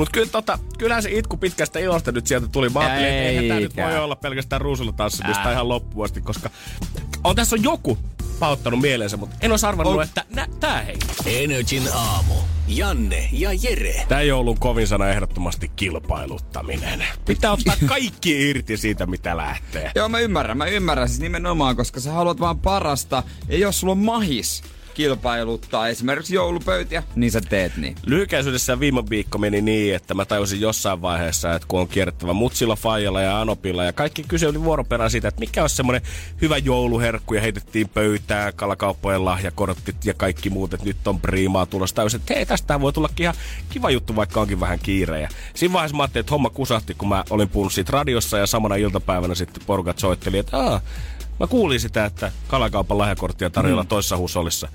Mut kyllä, tota, kyllähän se itku pitkästä ilosta nyt sieltä tuli. Mä ajattelin, että eihän tää nyt voi olla pelkästään ruusulla tanssimista
Ää.
ihan loppuun asti, koska on tässä on joku pauttanut mieleensä, mutta en olisi arvannut,
On.
että nä, tää hei.
Energin aamu. Janne ja Jere.
Tää joulun kovin sana ehdottomasti kilpailuttaminen. Pitää ottaa <laughs> kaikki irti siitä, mitä lähtee.
Joo, mä ymmärrän, mä ymmärrän siis nimenomaan, koska sä haluat vaan parasta. Ja jos sulla on mahis kilpailuttaa esimerkiksi joulupöytiä, niin sä teet niin.
Lyhykäisyydessä viime viikko meni niin, että mä tajusin jossain vaiheessa, että kun on kierrettävä Mutsilla, Fajalla ja Anopilla ja kaikki kyseli vuoroperään siitä, että mikä olisi semmoinen hyvä jouluherkku ja heitettiin pöytää, kalakauppojen lahjakortit ja kaikki muut, että nyt on priimaa tulossa. Tajusin, että hei, tästä voi tullakin ihan kiva juttu, vaikka onkin vähän kiire. Ja siinä vaiheessa mä ajattelin, että homma kusahti, kun mä olin puhunut siitä radiossa ja samana iltapäivänä sitten porukat soitteli, että Aa, mä kuulin sitä, että kalakaupan lahjakorttia tarjolla mm. toisessa husolissa.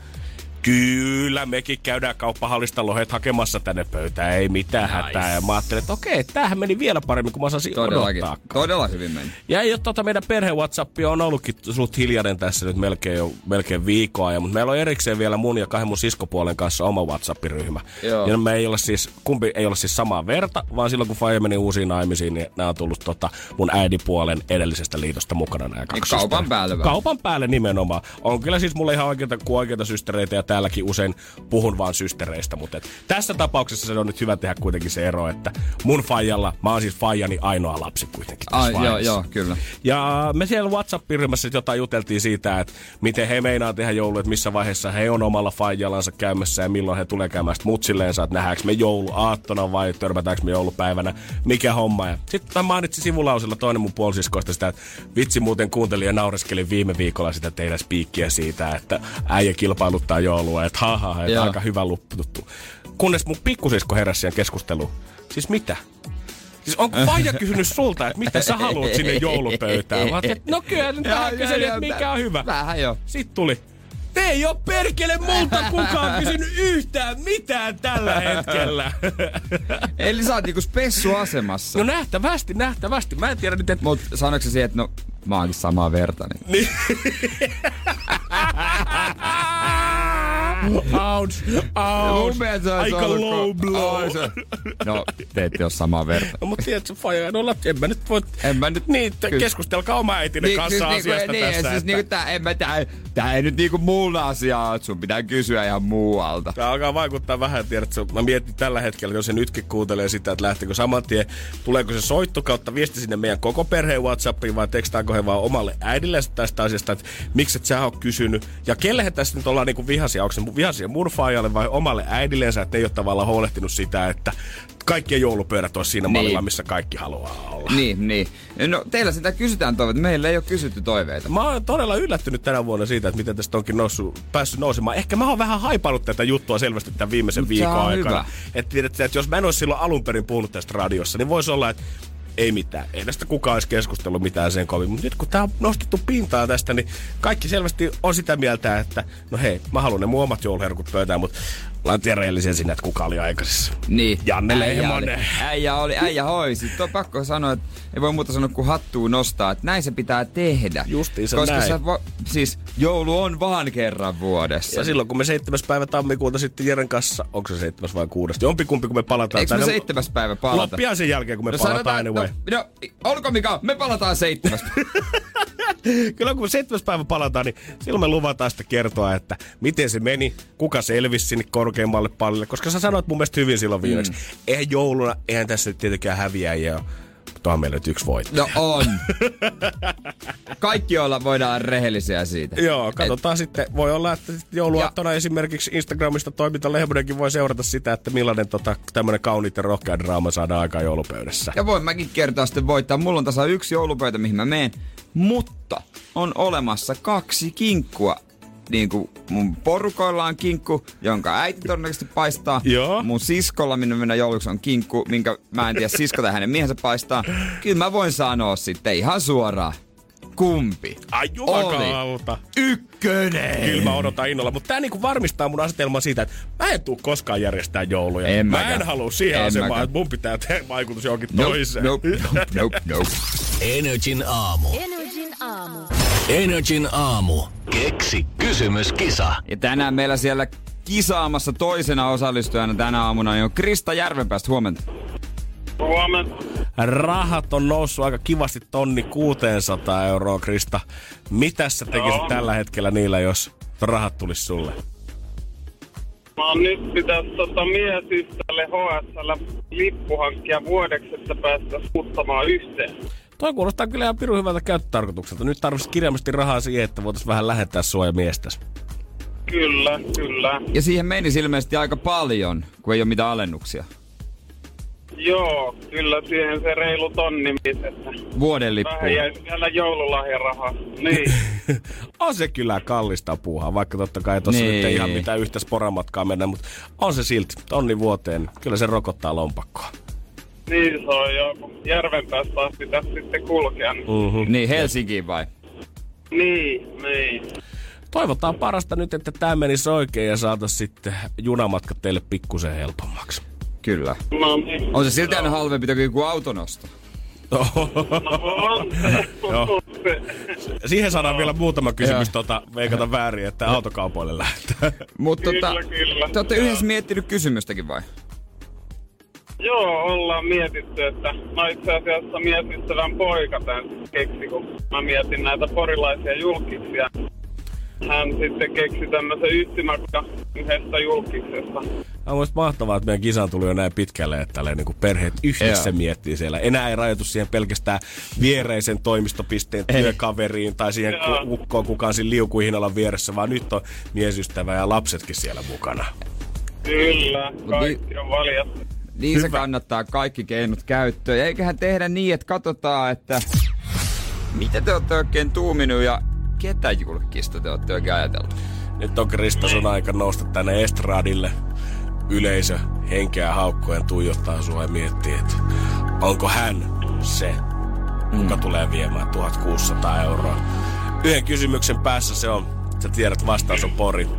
Kyllä, mekin käydään kauppahallista lohet hakemassa tänne pöytään, ei mitään nice. hätää. Ja mä ajattelin, että okei, tämähän meni vielä paremmin kuin mä osasin
Todellakin.
odottaa.
Todella hyvin meni.
Ja ei ole tota meidän perhe WhatsApp on ollutkin suht hiljainen tässä nyt melkein jo melkein viikkoa. Ja, mutta meillä on erikseen vielä mun ja kahden mun siskopuolen kanssa oma WhatsApp-ryhmä.
Joo.
Ja me ei ole siis, kumpi ei ole siis samaa verta, vaan silloin kun Faija meni uusiin naimisiin, niin nämä on tullut tota mun äidipuolen edellisestä liitosta mukana nämä kaksi
Niin kaupan päälle.
Kaupan päälle nimenomaan. On kyllä siis mulla ihan oikeita, kuin oikeita systereitä ja täälläkin usein puhun vaan systereistä, mutta et tässä tapauksessa se on nyt hyvä tehdä kuitenkin se ero, että mun Faijalla, mä oon siis Faijani ainoa lapsi kuitenkin
Ai, joo,
vaiheessa.
joo, kyllä.
Ja me siellä WhatsApp-ryhmässä jotain juteltiin siitä, että miten he meinaa tehdä joulu, että missä vaiheessa he on omalla faijallansa käymässä ja milloin he tulee käymään sitten mutsilleensa, että nähdäänkö me jouluaattona vai törmätäänkö me joulupäivänä, mikä homma. Ja sitten mainitsin sivulausilla toinen mun puolisiskoista sitä, että vitsi muuten kuuntelin ja naureskelin viime viikolla sitä teidän spiikkiä siitä, että äijä kilpailuttaa joulua, että haha, että
Joo.
aika hyvä luppututtu. Kunnes mun pikkusisko heräsi siihen keskusteluun. Siis mitä? Siis onko <laughs> Faija kysynyt sulta, että mitä sä haluat sinne joulupöytään? Mä että no kyllä, nyt vähän kyselin, että mikä on hyvä.
Vähän jo.
Sitten tuli. Te ei oo perkele multa kukaan kysynyt yhtään mitään tällä <laughs> hetkellä. <laughs>
Eli sä oot niinku spessuasemassa.
No nähtävästi, nähtävästi. Mä en tiedä nyt, että...
Mut sanoiko se siihen, että no mä oonkin samaa verta, niin...
Ouch, ouch. Aika low blow.
Se- No, te ette oo samaa verta.
No, mutta tiedätkö, Faija, no, en mä nyt voi...
En mä nyt-
Niin, te- keskustelkaa oma äitinen kanssa
siis
asiasta
niin,
tässä.
Siis
että-
niinku tää, en mä, tää, tää ei nyt niinku mun asia että sun pitää kysyä ihan muualta.
Tämä alkaa vaikuttaa vähän, tiedätkö, mä mietin tällä hetkellä, jos se nytkin kuuntelee sitä, että lähteekö saman tien, tuleeko se soitto kautta viesti sinne meidän koko perheen Whatsappiin vai tekstaanko he vaan omalle äidille tästä asiasta, että miksi et sä oot kysynyt. Ja kellehän tässä nyt ollaan niinku vihaisia, onko se vihaisia murfaajalle vai omalle äidillensä, että ei ole tavallaan huolehtinut sitä, että kaikkien joulupöydät olisi siinä
Niin.
mallilla, missä kaikki haluaa olla.
Niin, niin. No teillä sitä kysytään toiveita. Meillä ei ole kysytty toiveita.
Mä oon todella yllättynyt tänä vuonna siitä, että miten tästä onkin noussut, päässyt nousemaan. Ehkä mä oon vähän haipannut tätä juttua selvästi tämän viimeisen
Mut
viikon
on
aikana. Että, tiedätkö, että jos mä en olisi silloin alun perin puhunut tästä radiossa, niin voisi olla, että ei mitään. Ei tästä kukaan olisi keskustellut mitään sen kovin. Mutta nyt kun tää on nostettu pintaan tästä, niin kaikki selvästi on sitä mieltä, että no hei, mä haluan ne mun omat jouluherkut pöytään, mutta ollaan tiedä rehellisiä sinne, että kuka oli aikaisessa.
Niin.
Janne Lehmonen.
äijä oli, äijä hoisi. Tuo on pakko sanoa, että ei voi muuta sanoa kuin hattua nostaa, että näin se pitää tehdä.
Justiinsa
Koska
näin.
Sä vo, siis joulu on vaan kerran vuodessa.
Ja silloin kun me 7. päivä tammikuuta sitten Jeren kanssa, onko se 7. vai 6. Jompikumpi kun me palataan
Eikö me seitsemäs päivä palata?
Loppia sen jälkeen kun me
No
palataan
sanotaan,
anyway.
no, no, olko mikä, me palataan seitsemäs. <laughs> <laughs>
Kyllä kun seitsemäs päivä palataan, niin silloin me luvataan sitten kertoa, että miten se meni, kuka selvisi sinne korkeammalle pallille, koska sä sanoit mun mielestä hyvin silloin viimeksi. Mm. Eihän jouluna, eihän tässä nyt tietenkään häviäjiä ole. Mutta on meillä nyt yksi voitto.
No on. Kaikki olla voidaan rehellisiä siitä.
Joo, katsotaan Et... sitten. Voi olla, että jouluaattona ja... esimerkiksi Instagramista toiminta Lehmonenkin voi seurata sitä, että millainen tota, tämmöinen kauniit ja rohkea draama saadaan aikaan joulupöydässä.
Ja voin mäkin kertoa sitten voittaa. Mulla on tasa yksi joulupöytä, mihin mä menen. Mutta on olemassa kaksi kinkkua niin kuin mun porukoilla on kinkku, jonka äiti todennäköisesti paistaa.
Joo.
Mun siskolla, minne mennä jouluksi, on kinkku, minkä mä en tiedä sisko tai hänen miehensä paistaa. Kyllä mä voin sanoa sitten ihan suoraan. Kumpi?
Ai jumakauta.
Ykkönen!
Kyllä mä odotan innolla, mutta tää niinku varmistaa mun asetelman siitä, että mä en tuu koskaan järjestää jouluja.
En
mä en halua siihen en asemaan, että mun pitää tehdä vaikutus johonkin nope, toiseen.
Nope, nope, nope, nope.
Energin aamu.
Energin aamu.
Energin aamu. Keksi kysymyskisa.
Ja tänään meillä siellä kisaamassa toisena osallistujana tänä aamuna on Krista Järvenpäästä. Huomenta.
Huomenta.
Rahat on noussut aika kivasti tonni 600 euroa, Krista. Mitä sä tekisit
Joo.
tällä hetkellä niillä, jos rahat tulis sulle?
Mä oon nyt pitäisi tota miesystävälle HSL lippu hankkia vuodeksi, että päästä muuttamaan yhteen.
Toi kuulostaa kyllä ihan pirun hyvältä käyttötarkoitukselta. Nyt tarvitsisi kirjaimesti rahaa siihen, että voitaisiin vähän lähettää sua ja miestäsi.
Kyllä, kyllä.
Ja siihen meni ilmeisesti aika paljon, kun ei ole mitään alennuksia.
Joo, kyllä siihen se reilu tonni mies, että
Vuoden lippu.
vähän jäisi vielä joululahjarahaa. Niin. <laughs>
on se kyllä kallista puuhaa, vaikka totta kai tuossa
Niin.
nyt ei ihan mitään yhtä sporamatkaa mennä, mutta on se silti tonni vuoteen. Kyllä se rokottaa lompakkoa.
Niin se on jo, kun järven päästä sitten kulkea. Niin,
Mm-hmm.
Niin, Helsinkiin vai?
niin. niin.
Toivotaan parasta nyt, että tämä menisi oikein ja saataisiin sitten junamatka teille pikkusen helpommaksi.
Kyllä.
No niin.
On se silti aina halvempi kuin joku autonosto.
No on se.
Joo.
se.
Siihen saadaan vielä muutama kysymys tota, veikata väärin, että autokaupoille lähtee.
Mutta
Kyllä,
tota,
kyllä.
te olette yhdessä miettinyt kysymystäkin vai?
Joo, ollaan mietitty, että no itse asiassa miesystävän poika tämän keksi, kun mä mietin näitä porilaisia julkiksia. Hän sitten keksi tämmöisen yhtymäkka yhdestä julkiksesta.
On mielestäni mahtavaa, että meidän kisaan tuli jo näin pitkälle, että tälleen niin kuin perheet yhdessä
Joo.
miettii siellä. Enää ei rajoitu siihen pelkästään viereisen toimistopisteen
Ei.
työkaveriin tai siihen
Joo.
ku- ukkoon kukaan siinä liukuhihnalla vieressä, vaan nyt on miesystävä ja lapsetkin siellä mukana.
Kyllä, kaikki on valjasta.
Niin se
Hyvä.
kannattaa kaikki keinot käyttöön. Ja eiköhän tehdä niin, että katsotaan, että mitä te olette oikein tuuminut ja ketä julkista te olette oikein ajatellut.
Nyt on Krista sun aika nousta tänne estradille. Yleisö henkeä haukkoen tuijottaa sua ja miettii, että onko hän se, kuka tulee viemään 1600 euroa. Yhden kysymyksen päässä se on, sä tiedät vastaus on pori.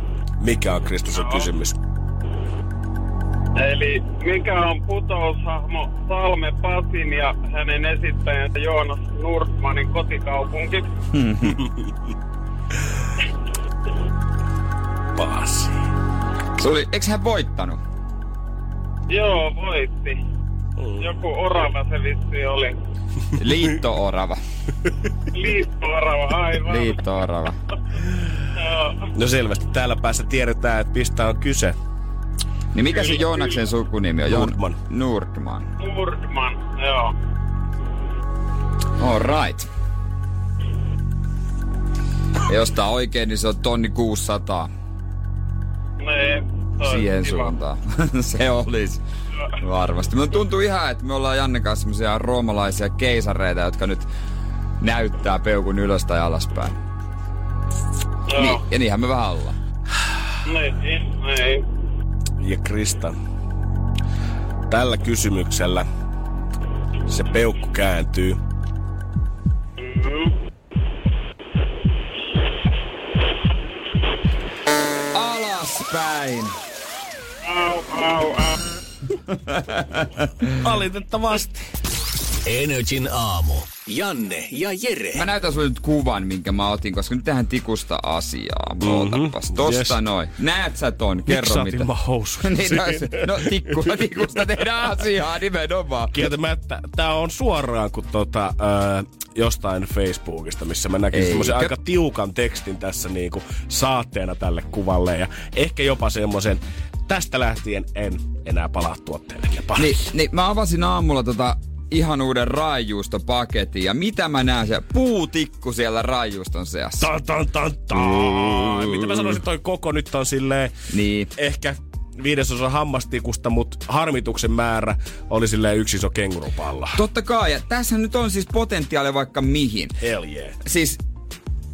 Mikä on Krista sun kysymys?
Eli mikä on putoushahmo Salme Pasin ja hänen esittäjänsä Joonas Nordmanin kotikaupunki? <laughs>
Pasi.
Se oli, eikö hän voittanut?
Joo, voitti. Joku orava se vissi oli.
Liitto-orava.
Liitto-orava, aivan.
Liitto-orava.
No selvästi täällä päässä tiedetään, että mistä on kyse.
Niin mikä se
Kyllä,
Joonaksen sukunimi on?
Nordman.
Nordman.
Nordman, joo.
All right. Ja jos tää on oikein, niin se on tonni 600
Niin, se olisi
siihen
kiva.
suuntaan. <laughs> se olisi varmasti. Mutta tuntuu ihan, että me ollaan Janne kanssa semmosia roomalaisia keisareita, jotka nyt näyttää peukun ylös tai alaspäin.
Joo.
Niin, ja niinhän me vähän ollaan.
Niin, niin.
Ja Krista, tällä kysymyksellä se peukku kääntyy.
Mm-hmm.
Alaspäin!
Au, au, au. <laughs>
Valitettavasti.
Energin aamu. Janne ja Jere.
Mä näytän sulle nyt kuvan, minkä mä otin, koska nyt tehdään tikusta asiaa. Ootapas, tosta
Yes.
noin. Näet sä ton? Kerro
saatiin
mitä.
mä <laughs>
niin, no, no tikku, <laughs> tikusta tehdään asiaa nimenomaan.
Kieltämättä, tää on suoraan kuin tota, äh, jostain Facebookista, missä mä näkisin
Eikö?
semmoisen aika tiukan tekstin tässä niinku saatteena tälle kuvalle. Ja ehkä jopa semmoisen, tästä lähtien en enää palaa tuotteelle
Niin, niin mä avasin aamulla tota ihan uuden raijuustopaketin ja mitä mä näen siellä? Puutikku siellä raijuuston seassa.
Tan, tan, tan, tan. Mitä mä sanoisin, toi koko nyt on silleen
Niin.
ehkä viidesosa hammastikusta, mutta harmituksen määrä oli silleen yksi iso kengurupalla.
Totta kai, ja tässä nyt on siis potentiaali vaikka mihin.
Hell yeah.
Siis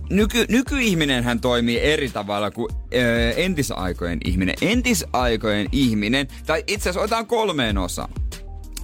nyky, nykyihminenhän toimii eri tavalla kuin ö, entisaikojen ihminen. Entisaikojen ihminen, tai itse asiassa otetaan kolmeen osaan.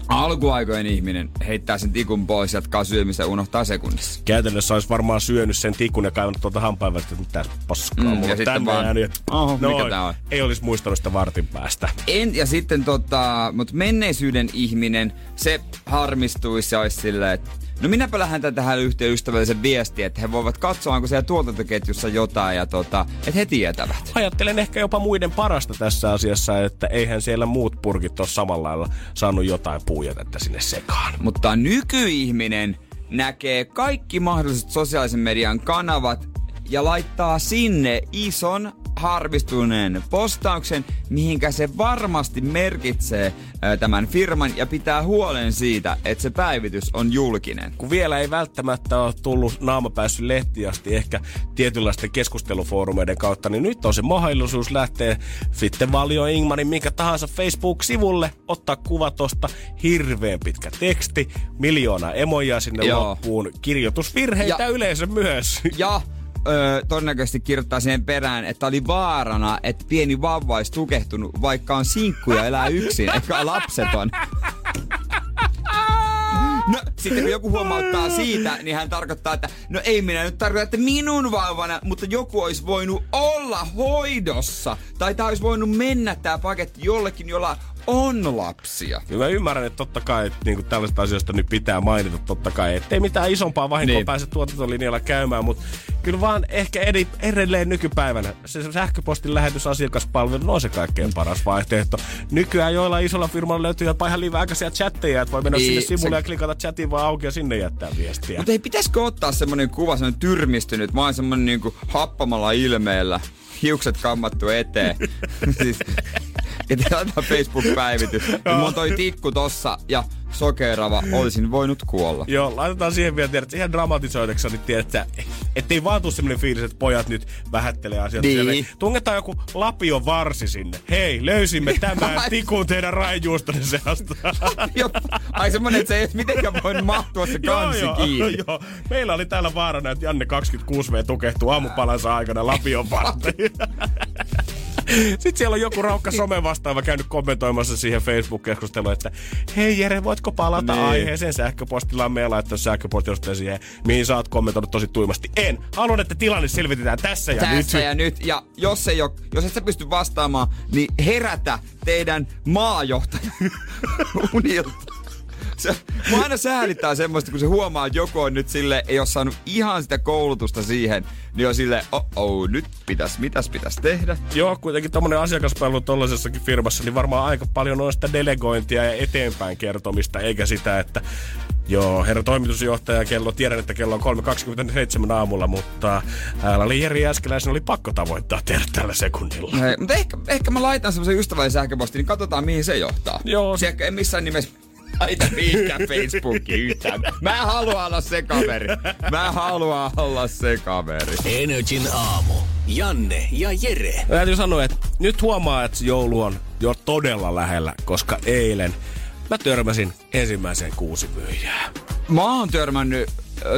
Alkuaikojen ihminen heittää sen tikun pois, jatkaa syömistä ja unohtaa sekunnissa.
Käytännössä olisi varmaan syönyt sen tikun ja kaivannut tuolta hampaan välistä, että mitä paskaa
Mm,
mulla
ja sitten
tänne
vaan,
jäänyt.
oho, mikä
Noin.
tää on?
Ei olisi muistanut sitä vartin päästä.
En, ja sitten tota, mut menneisyyden ihminen, se harmistuisi ja olisi silleen, että no minäpä lähden tähän yhteen ystävällisen viestiä, että he voivat katsoa, onko siellä tuotantoketjussa jotain ja tota, että he tietävät.
Ajattelen ehkä jopa muiden parasta tässä asiassa, että eihän siellä muut purkit ole samalla lailla saanut jotain puujätettä sinne sekaan.
Mutta nykyihminen näkee kaikki mahdolliset sosiaalisen median kanavat ja laittaa sinne ison harmistuneen postauksen, mihinkä se varmasti merkitsee ää, tämän firman ja pitää huolen siitä, että se päivitys on julkinen.
kun vielä ei välttämättä ole tullut naama päässyt lehtiin asti ehkä tietynlaisten keskustelufoorumeiden kautta, niin nyt on se mahdollisuus lähteä sitten Valio Ingmanin minkä tahansa Facebook-sivulle, ottaa kuva tosta, hirveän pitkä teksti, miljoona emoja sinne
Joo.
loppuun, kirjoitusvirheitä
Ja-
yleensä myös.
Ja öö, todennäköisesti kirjoittaa siihen perään, että oli vaarana, että pieni vauva olisi tukehtunut, vaikka on sinkku ja elää yksin, eikä lapseton. No, sitten kun joku huomauttaa siitä, niin hän tarkoittaa, että no ei minä nyt tarkoita, että minun vauvana, mutta joku olisi voinut olla hoidossa. Tai tämä olisi voinut mennä tämä paketti jollekin, jolla on lapsia.
Kyllä mä ymmärrän, että totta kai että niinku tällaista asioista nyt pitää mainita totta kai, ettei mitään isompaa vahinkoa
Niin.
pääse tuotantolinjalla käymään, mutta kyllä vaan ehkä edi, edelleen nykypäivänä se sähköpostin lähetysasiakaspalvelu no on se kaikkein paras vaihtoehto. Nykyään joilla isolla firmalla löytyy jopa ihan liiväaikaisia chatteja, että voi mennä
Niin,
sinne sivulle
se-
ja klikata chatin vaan auki ja sinne jättää viestiä.
Mutta ei pitäisikö ottaa semmonen kuva, semmonen tyrmistynyt, mä oon semmonen niinku happamalla ilmeellä, hiukset kammattu eteen. <laughs> <laughs> <laughs> siis, ja laitetaan Facebook-päivitys. <laughs> Ja mulla on toi tikku tossa ja sokerava, olisin voinut kuolla.
Joo, laitetaan siihen vielä, tiedät, ihan dramatisoideksi, niin tiedät, että ettei vaan tuu semmonen fiilis, että pojat nyt vähättelee asioita.
Niin.
Siellä. Tungetaan joku lapion varsi sinne. Hei, löysimme tämän tikun teidän raijuustonne seasta. <laughs>
Ai semmonen, että se ei edes mitenkään voi mahtua se kansi
joo,
kiinni.
joo. Meillä oli täällä vaarana, että Janne 26V tukehtuu aamupalansa aikana lapion varteen. <laughs> Sitten siellä on joku raukka somen vastaava käynyt kommentoimassa siihen Facebook-keskusteluun, että hei Jere, voitko palata
Niin.
aiheeseen sähköpostilla on meillä laittanut sähköpostilosta siihen, mihin sä oot kommentoinut tosi tuimasti. En. Haluan, että tilanne selvitetään tässä ja
Tässä
nyt.
ja nyt. Ja jos, ei ole, jos et sä pysty vastaamaan, niin herätä teidän maajohtaja <laughs> unilta. Se, mua aina säälittää semmoista, kun se huomaa, että joku on nyt sille, ei ole saanut ihan sitä koulutusta siihen, niin on sille, oh, oh nyt pitäis, mitäs pitäis tehdä?
Joo, kuitenkin tommonen asiakaspalvelu tollaisessakin firmassa, niin varmaan aika paljon on sitä delegointia ja eteenpäin kertomista, eikä sitä, että Joo, herra toimitusjohtaja, kello, tiedän, että kello on 3.27 aamulla, mutta älä oli Jeri Äskeläisen oli pakko tavoittaa tehdä tällä sekunnilla.
Hei, mutta ehkä, ehkä mä laitan semmoisen ystävällisen sähköpostin, niin katsotaan mihin se johtaa.
Joo.
Sieltä en missään nimessä laita mihinkään Facebookiin yhtään. Mä haluan olla se kaveri. Mä haluan olla se kaveri.
Energin aamu. Janne ja Jere.
Täytyy sanoa, että nyt huomaa, että joulu on jo todella lähellä, koska eilen mä törmäsin ensimmäiseen kuusimyyjään.
Mä oon törmännyt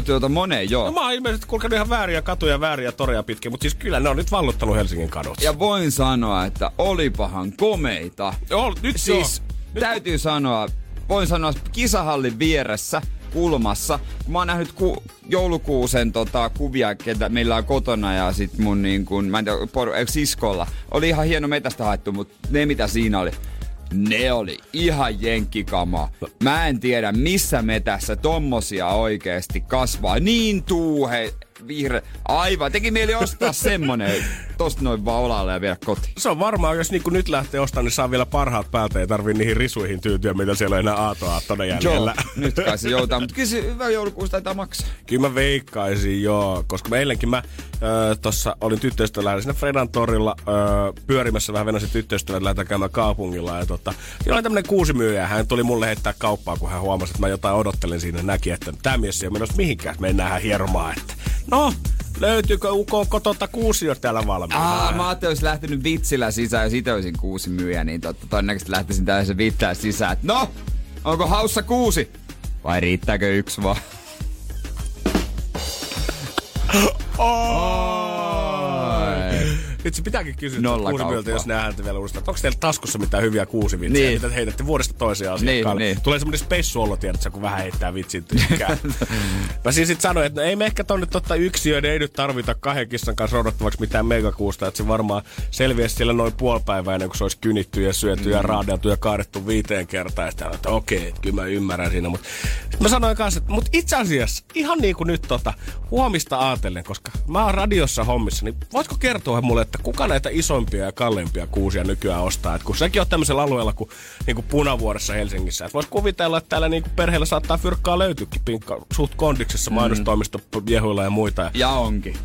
tuota moneen, joo.
No mä oon ilmeisesti kulkenut ihan vääriä katuja, vääriä toreja pitkin, mutta siis kyllä ne on nyt vallottanut Helsingin kadut.
Ja voin sanoa, että olipahan komeita.
Joo, nyt
Siis
joo.
täytyy sanoa, voin sanoa kisahallin vieressä kulmassa. Kun mä oon nähnyt ku, joulukuusen tota, kuvia, ketä meillä on kotona ja sit mun niin kun, mä en tiedä, por, eh, siskolla. Oli ihan hieno metästä haettu, mutta ne mitä siinä oli. Ne oli ihan jenkkikama. Mä en tiedä, missä metässä tommosia oikeesti kasvaa. Niin tuuhe, vihreä. Aivan, teki mieli ostaa <laughs> semmonen. Tosta noin vaan olalle ja viedä kotiin.
Se on varmaan, jos niinku nyt lähtee ostamaan, niin saa vielä parhaat päältä. Ei tarvii niihin risuihin tyytyä, mitä siellä on enää aatoaattona jäljellä.
Joo, nyt kai se joutaa. Mutta kyllä se <laughs> hyvä joulukuusta taitaa maksaa.
Kyllä mä veikkaisin, joo. Koska mä eilenkin mä ö, tossa olin tyttöystävällä siinä Fredan torilla pyörimässä vähän venäisen tyttöystävät lähdetään käymään kaupungilla. Ja tota, oli tämmönen kuusi myyjä. Hän tuli mulle heittää kauppaa, kun hän huomasi, että mä jotain odottelen siinä. Näki, että tämä mies ei ole menossa mihinkään. Mennään hieromaan, että no, löytyykö ukko tota kuusi jo täällä valmiina?
Aa, mä ajattelin, olisi lähtenyt vitsillä sisään ja siitä olisin kuusi myyjä, niin totta, todennäköisesti lähtisin tällaisen vittää sisään. Et No, onko haussa kuusi? Vai riittääkö yksi vaan? <laughs>
Nyt se pitääkin kysyä
kauppaa.
jos nähdään vielä uudestaan. Onko teillä taskussa mitään hyviä kuusivitsejä,
Niin.
mitä te heitätte vuodesta toiseen asiakkaalle?
Niin, niin.
Tulee semmoinen speissuolo, tiedätkö, kun vähän heittää vitsin tykkää. <laughs> Mä siis sit sanoin, että no ei me ehkä tonne totta yksiöiden ei nyt tarvita kahden kissan kanssa odottavaksi mitään megakuusta, että se varmaan selviäisi siellä noin puoli päivää ennen kuin se olisi kynitty ja syöty
Mm.
ja raadeltu ja kaadettu viiteen kertaan. Ja sitten että okei, että kyllä mä ymmärrän siinä. Mutta mä sanoin kanssa, että mutta itse asiassa ihan niin kuin nyt tota, huomista ajatellen, koska mä oon radiossa hommissa, niin voitko kertoa mulle, että kuka näitä isompia ja kalleimpia kuusia nykyään ostaa? Et kun sekin on tämmöisellä alueella kuin, niin kuin Punavuoressa Helsingissä. Et vois kuvitella, että täällä niin kuin perheellä saattaa fyrkkaa löytyykin pinkka, suht kondiksessa mainostoimisto jehuilla ja muita.
Ja onkin.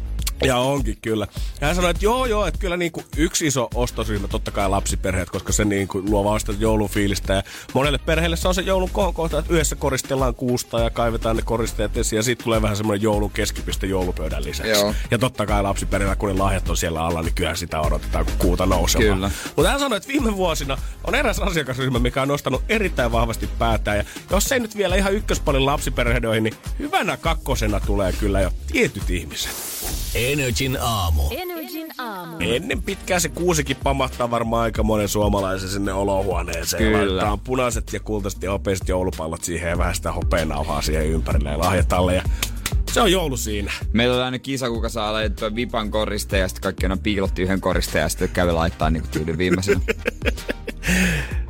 Ja onkin kyllä. Ja hän sanoi, että joo joo, että kyllä niin kuin yksi iso ostosryhmä totta kai lapsiperheet, koska se niin kuin luo vasta joulun fiilistä. Ja monelle perheelle se on se joulun kohokohta, että yhdessä koristellaan kuusta ja kaivetaan ne koristeet esiin. Ja siitä tulee vähän semmoinen joulun keskipiste joulupöydän lisäksi.
Joo.
Ja totta kai lapsiperheellä, kun ne lahjat on siellä alla, niin kyllä sitä odotetaan, kun kuuta nousemaan.
Kyllä.
Mutta hän sanoi, että viime vuosina on eräs asiakasryhmä, mikä on nostanut erittäin vahvasti päätään. Ja jos ei nyt vielä ihan ykköspalin lapsiperhedoihin, niin hyvänä kakkosena tulee kyllä jo tietyt ihmiset.
Energin aamu.
Energin aamu.
Ennen pitkään se kuusikin pamahtaa varmaan aika monen suomalaisen sinne olohuoneeseen.
Kyllä.
Laitetaan punaiset ja kultaiset ja hopeiset joulupallot siihen ja vähän sitä hopeenauhaa siihen ympärille ja lahjat alle. Ja se on joulu siinä.
Meillä on aina kisa, kuka saa laitettua vipan koriste ja sitten kaikki aina piilotti yhden koriste ja sitten käy laittaa niinku tyylin viimeisenä. <laughs>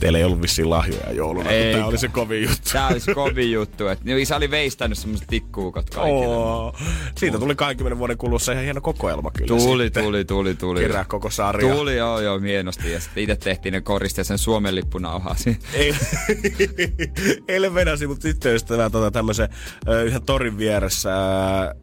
Teillä ei ollut vissiin lahjoja jouluna.
Eikä.
Tämä oli se kovin juttu.
Tää olisi kovin juttu. Et, niin isä oli veistänyt semmoset tikkuukot kaikille.
Oo. Siitä tuli 20 vuoden kulussa ihan hieno kokoelma kyllä.
Tuli,
sitten.
tuli, tuli, tuli.
Kerää koko sarja.
Tuli, joo, joo, hienosti. Ja sitten itse tehtiin ne koristeet sen Suomen lippunauhaa.
Ei- <laughs> Eilen vedäsin mut tyttöystävää tota, tämmöisen yhden torin vieressä.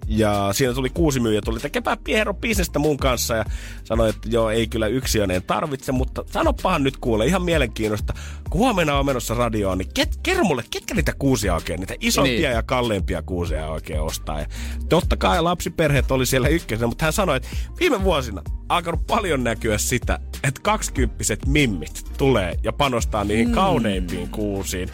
Ja siinä tuli kuusi myyjä, tuli tekemään piero bisnestä mun kanssa. Ja sanoi, että joo, ei kyllä yksiöinen tarvitse, mutta sanopahan nyt kuule, ihan mielenkiinnosta. Kun huomenna on menossa radioon, niin ket, kerro mulle, ketkä niitä kuusia oikein, niitä isompia
Niin.
ja kalleimpia kuusia oikein ostaa. Ja totta kai lapsiperheet oli siellä ykkösenä, mutta hän sanoi, että viime vuosina alkanut paljon näkyä sitä, että kaksikymppiset mimmit tulee ja panostaa niihin kauneimpiin kuusiin.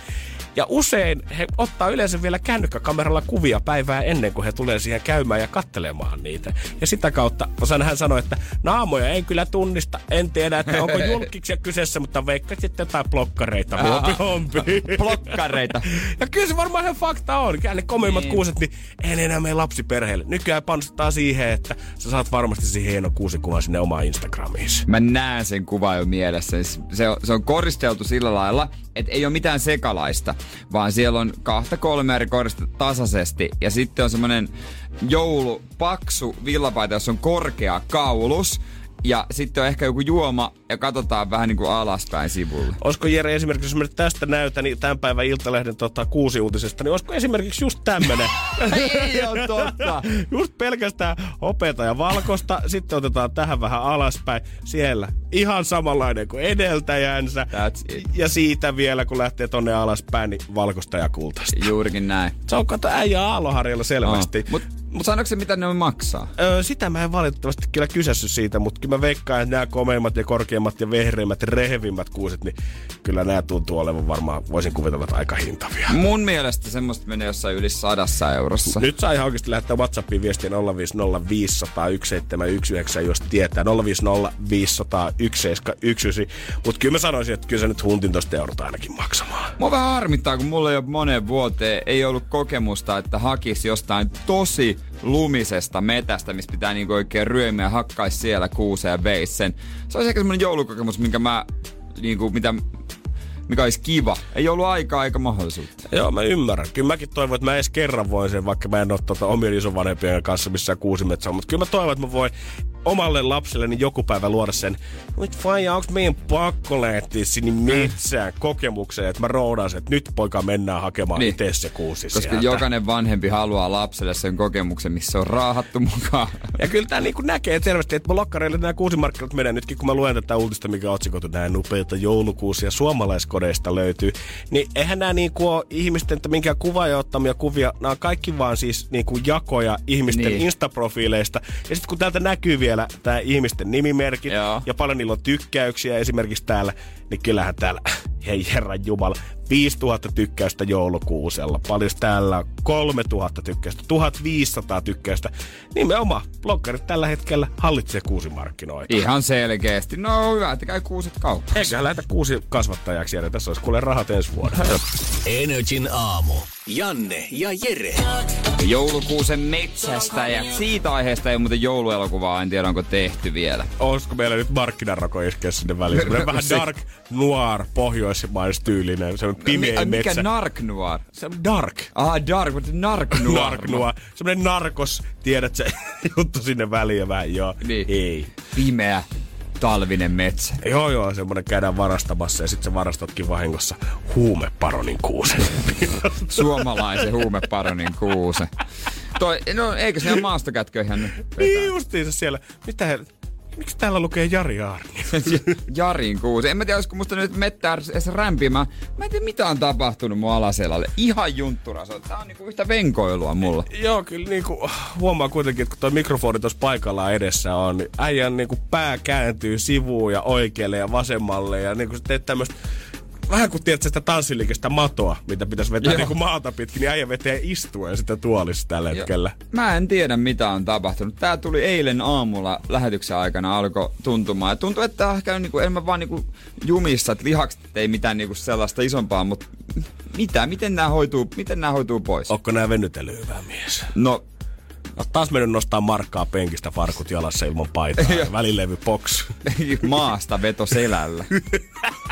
Ja usein he ottaa yleensä vielä kännykkäkameralla kuvia päivää ennen kuin he tulee siihen käymään ja kattelemaan niitä. Ja sitä kautta hän sanoi, että naamoja ei kyllä tunnista. En tiedä, että onko <laughs> julkiksi kyseessä, mutta veikka sitten jotain blokkareita. Huompi hompi. <laughs>
Blokkareita.
Ja kyllä se varmaan ihan fakta on. Kyllä ne komeimmat niin. kuuset, niin ei enää mene lapsiperheelle. Nykyään panostetaan siihen, että sä saat varmasti siihen hieno kuusikuvan sinne omaan Instagramiin.
Mä näen sen kuvan jo mielessä. Se on, se on koristeltu sillä lailla, että ei ole mitään sekalaista, vaan siellä on kahta kolme eri tasaisesti. Ja sitten on semmonen joulupaksu villapaita, jossa on korkea kaulus. Ja sitten on ehkä joku juoma ja katsotaan vähän niin kuin alaspäin sivulle.
Olisiko Jere esimerkiksi, jos mä nyt tästä näytän, niin tämän päivän Iltalehden tota, kuusi uutisesta, niin olisiko esimerkiksi just tämmönen? <laughs>
ei ole totta.
just pelkästään hopeata ja valkosta, sitten otetaan tähän vähän alaspäin. Siellä ihan samanlainen kuin edeltäjänsä. Ja siitä vielä, kun lähtee tonne alaspäin, niin valkoista ja kultaista.
Juurikin näin.
Se on kato äijä Aaloharjalla selvästi.
Oh. Mutta mut sanoiko se, mitä ne maksaa?
Öö, sitä mä en valitettavasti kyllä kysässyt siitä, mutta kyllä mä veikkaan, että nämä komeimmat ja korkeimmat ja vehreimmät ja rehevimmät kuuset, niin kyllä nämä tuntuu olevan varmaan, voisin kuvitella, että aika hintavia.
Mun mielestä semmoista menee jossain yli sadassa eurossa.
Nyt saa ihan oikeasti lähettää WhatsAppiin viestiä 050 500 1719, jos tietää. 050 500 1719. Mutta kyllä mä sanoisin, että kyllä se nyt huntin tosta joudut ainakin maksamaan.
Mua vähän harmittaa, kun mulla ei ole moneen vuoteen ei ollut kokemusta, että hakisi jostain tosi lumisesta metästä, missä pitää niinku oikein ryömiä hakkaisi siellä kuuseen ja veisi sen. Se olisi ehkä semmonen joulukokemus, minkä mä niinku, mitä, mikä olisi kiva. Ei ollut aikaa eikä mahdollisuutta.
Joo, mä ymmärrän. Kyllä mäkin toivon, että mä edes kerran voin sen, vaikka mä en ole tuota omien isovanhempien kanssa missään kuusimetsää. Mutta kyllä mä toivon, että mä voin omalle lapselleni joku päivä luoda sen, nyt faija, onko meidän pakko lähteä sinne metsään kokemukseen, että mä roudaan sen, että nyt poika mennään hakemaan niin. itse se kuusi
Koska
sieltä.
jokainen vanhempi haluaa lapselle sen kokemuksen, missä on raahattu mukaan.
Ja kyllä tää niinku näkee selvästi, että mun lokkareille nämä kuusimarkkinat menee nytkin, kun mä luen tätä uutista, mikä on otsikoitu näin upeita joulukuusia suomalaiskodeista löytyy. Niin eihän nämä niinku ole ihmisten, että minkään kuva ja ottamia kuvia, nämä on kaikki vaan siis niinku jakoja ihmisten
Niin.
niin. instaprofiileista. Ja sitten kun täältä näkyy vielä tämä ihmisten nimimerkit
Joo.
ja paljon niillä on tykkäyksiä esimerkiksi täällä, niin kyllähän täällä, <laughs> hei herran jumala, 5000 tykkäystä joulukuusella. Paljon täällä on 3000 tykkäystä, 1500 tykkäystä. Nimenomaan, bloggarit tällä hetkellä hallitsee kuusimarkkinoita.
Ihan selkeästi. No hyvä, että käy kuuset kaupassa.
Eiköhän lähetä kuusi kasvattajaksi ja tässä olisi kuule rahat ensi vuonna.
Energin aamu. Janne ja Jere.
Joulukuusen metsästä ja siitä aiheesta ei ole muuten jouluelokuvaa, en tiedä onko tehty vielä.
Olisiko meillä nyt markkinarako iskeä sinne väliin? Vähän
Se- <laughs>
dark noir pohjoismaistyylinen, semmoinen pimeä
Mi-
metsä.
Mikä Nark Noir?
Se on dark.
Ah, Dark, mutta Nark Noir.
Nark noir. Semmoinen narkos, tiedät se <laughs> juttu sinne väliin vähän joo.
Niin.
Ei.
Pimeä talvinen metsä.
Joo, joo, semmoinen käydään varastamassa ja sitten sä varastotkin vahingossa huumeparonin kuusen. <laughs>
Suomalaisen huumeparonin kuuse. Toi, no eikö se ihan maastokätköihin nyt
niin justiinsa siellä. Mitä he... Miksi täällä lukee Jari Aarni? <laughs>
Jarin kuusi. En mä tiedä, olisiko musta nyt mettää edes rämpimään. Mä en tiedä, mitä on tapahtunut mun alaselalle. Ihan junttura. se on. Tää on niinku yhtä venkoilua mulla.
Joo, kyllä niinku, huomaa kuitenkin, että kun toi mikrofoni tuossa paikallaan edessä on, niin äijän niinku pää kääntyy sivuun ja oikealle ja vasemmalle ja niinku sä teet tämmöstä vähän kuin tiedät sitä tanssiliikestä matoa, mitä pitäisi vetää
Joo.
niinku maata pitkin, niin äijä vetää istuen sitä tuolissa tällä hetkellä.
Mä en tiedä, mitä on tapahtunut. Tää tuli eilen aamulla lähetyksen aikana alkoi tuntumaan. Ja tuntuu, että on ehkä niinku, enemmän vaan niinku jumissa, että lihakset ei mitään niinku sellaista isompaa, mutta mitä? Miten nämä hoituu, miten nämä hoituu pois?
Onko nää venytellyt hyvä mies?
No,
Oot taas mennyt nostaa markkaa penkistä farkut jalassa ilman paitaa <laughs> välilevy box. <laughs>
maasta veto selällä. <laughs>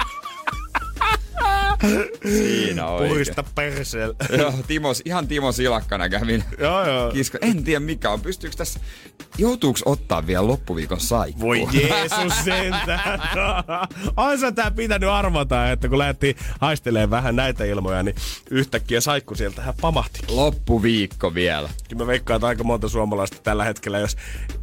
Siinä oikein.
Puhista perseellä. <laughs>
Joo, Timo, ihan Timo Silakkana kävin
joo, joo.
kisko. En tiedä mikä on. Pystyykö tässä, joutuuko ottaa vielä loppuviikon saikkua?
Voi Jeesus sentään. <laughs> Oisa tää pitänyt arvata, että kun lähdettiin haistelemaan vähän näitä ilmoja, niin yhtäkkiä saikku sieltä hän pamahti.
Loppuviikko vielä.
Kyllä mä veikkaan, että aika monta suomalaista tällä hetkellä, jos,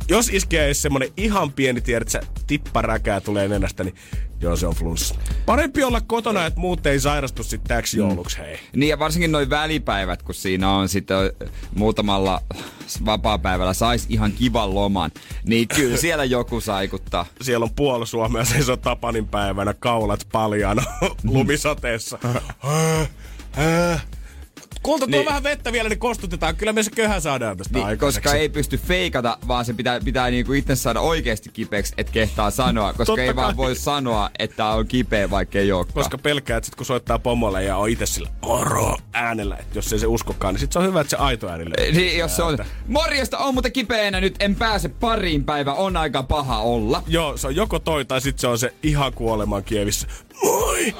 jos iskee semmonen ihan pieni, tiedät sä, tipparäkää tulee nenästä, niin joo, se on flunssa. Parempi olla kotona, että muut ei sairastu sitten täksi jouluksi, hei.
Niin ja varsinkin noin välipäivät, kun siinä on sitten muutamalla vapaapäivällä sais ihan kivan loman, niin kyllä <laughs> siellä joku saikuttaa.
Siellä on puoli Suomea seisoo Tapanin päivänä, kaulat paljana, <laughs> lumisateessa. <laughs> Kulta tuo
Niin.
vähän vettä vielä, niin kostutetaan. Kyllä me se köhä saadaan tästä
Niin,
aikaiseksi.
koska ei pysty feikata, vaan se pitää, pitää niinku itse saada oikeasti kipeäksi, että kehtaa sanoa. Koska
Totta
ei vaan
kai.
voi sanoa, että on kipeä, vaikka ei olekaan.
Koska pelkää, että sit kun soittaa pomolle ja on itse sillä moro äänellä, että jos ei se uskokaan, niin sit se on hyvä, että se aito ääni löytyy.
Niin, jos se on. Morjesta, on muuten kipeänä nyt, en pääse pariin päivä, on aika paha olla.
Joo, se on joko toi tai sit se on se ihan kuoleman kievissä. Moi!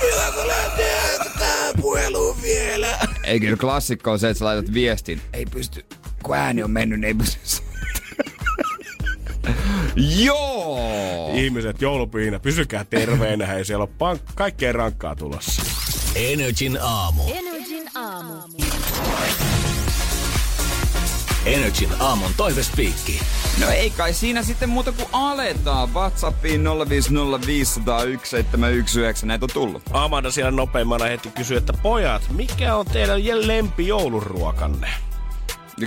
Milloin lähtee tää puhelu vielä?
Ei kyllä klassikko on se, että sä laitat viestin. Ei pysty, kun ääni on mennyt, niin ei pysty Joo!
Ihmiset joulupyhinä, pysykää terveenä, hei siellä on pank- kaikkea rankkaa tulossa.
Energin aamu.
Energin aamu.
Energin aamun toivespiikki.
No ei kai siinä sitten muuta kuin aletaan. WhatsAppiin 050501719. Näitä on tullut.
Amanda siellä nopeimmana heti kysyy, että pojat, mikä on teidän lempi jouluruokanne?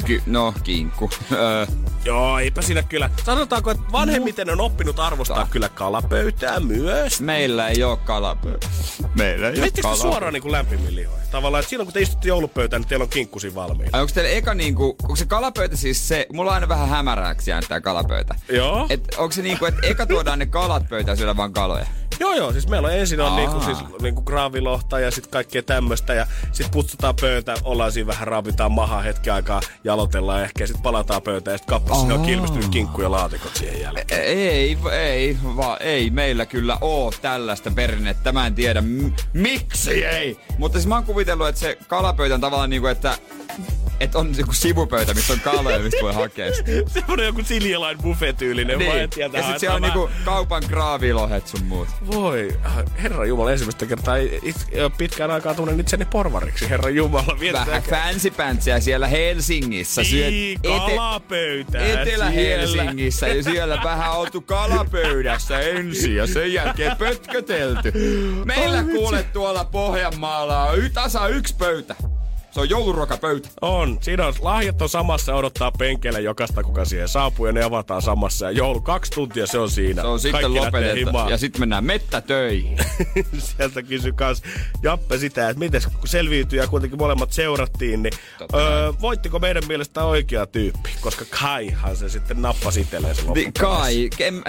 Ky- no, kinkku. <laughs> Öö,
Joo, eipä siinä kyllä. Sanotaanko, että vanhemmiten on oppinut arvostaa kyllä kalapöytää myös.
meillä ei oo kalapö. Meillä ei oo
Miettikö te
kalapö.
suoraan niin kuin lämpimin lihoja? Tavallaan, että silloin kun te istutte joulupöytään, niin teillä on kinkkusi valmiina.
Ai onko teillä eka niinku, onko se kalapöytä siis se, mulla on aina vähän hämäräksi jäänyt tää kalapöytä.
Joo.
Et onko se niinku, että eka tuodaan ne kalat pöytään syödä vaan kaloja?
Joo, joo, siis meillä on ensin on niinku, siis, niinku graavilohta ja sitten kaikkea tämmöistä ja sitten putsutaan pöytä, ollaan siinä vähän ravitaan maha hetken aikaa, jalotellaan ehkä ja sitten palataan pöytään ja sitten kappas sinne on
Aa.
kilpistynyt kinkku ja laatikot siihen jälkeen.
Ei, ei, vaan ei meillä kyllä oo tällaista perinnettä. Mä en tiedä m- miksi ei. Mutta siis mä oon kuvitellut, että se kalapöytä on tavallaan niinku, että että on joku sivupöytä, missä on kaloja, mistä voi hakea sitä.
Semmoinen joku Siljalain buffet-tyylinen, niin.
Niin. Ja sit siellä on niinku kaupan graavilohet sun muut.
Voi, herra Jumala, ensimmäistä kertaa it, pitkään aikaa tunnen itseni porvariksi, herra Jumala.
Vähän fancy pantsiä siellä Helsingissä. Syöt
kalapöytää
Etelä-Helsingissä ja siellä vähän oltu kalapöydässä ensin ja sen jälkeen pötkötelty. Meillä
Ai vitsi.
kuule tuolla Pohjanmaalla on tasa yksi pöytä. Se on jouluruokapöytä.
On. Siinä on, lahjat on samassa odottaa penkeille jokaista, kuka siihen saapuu ja ne avataan samassa. Ja joulu kaksi tuntia se on siinä.
Se on sitten
Kaikki
lopetettu.
himaan.
Ja sitten mennään mettätöihin. <laughs>
Sieltä kysyi kans Jappe sitä, että miten kun selviytyi ja kuitenkin molemmat seurattiin, niin
Totta
öö, voittiko meidän mielestä oikea tyyppi? Koska Kaihan se sitten nappasi itselleen se
Di-
loppupeleissä.
Kai, kem,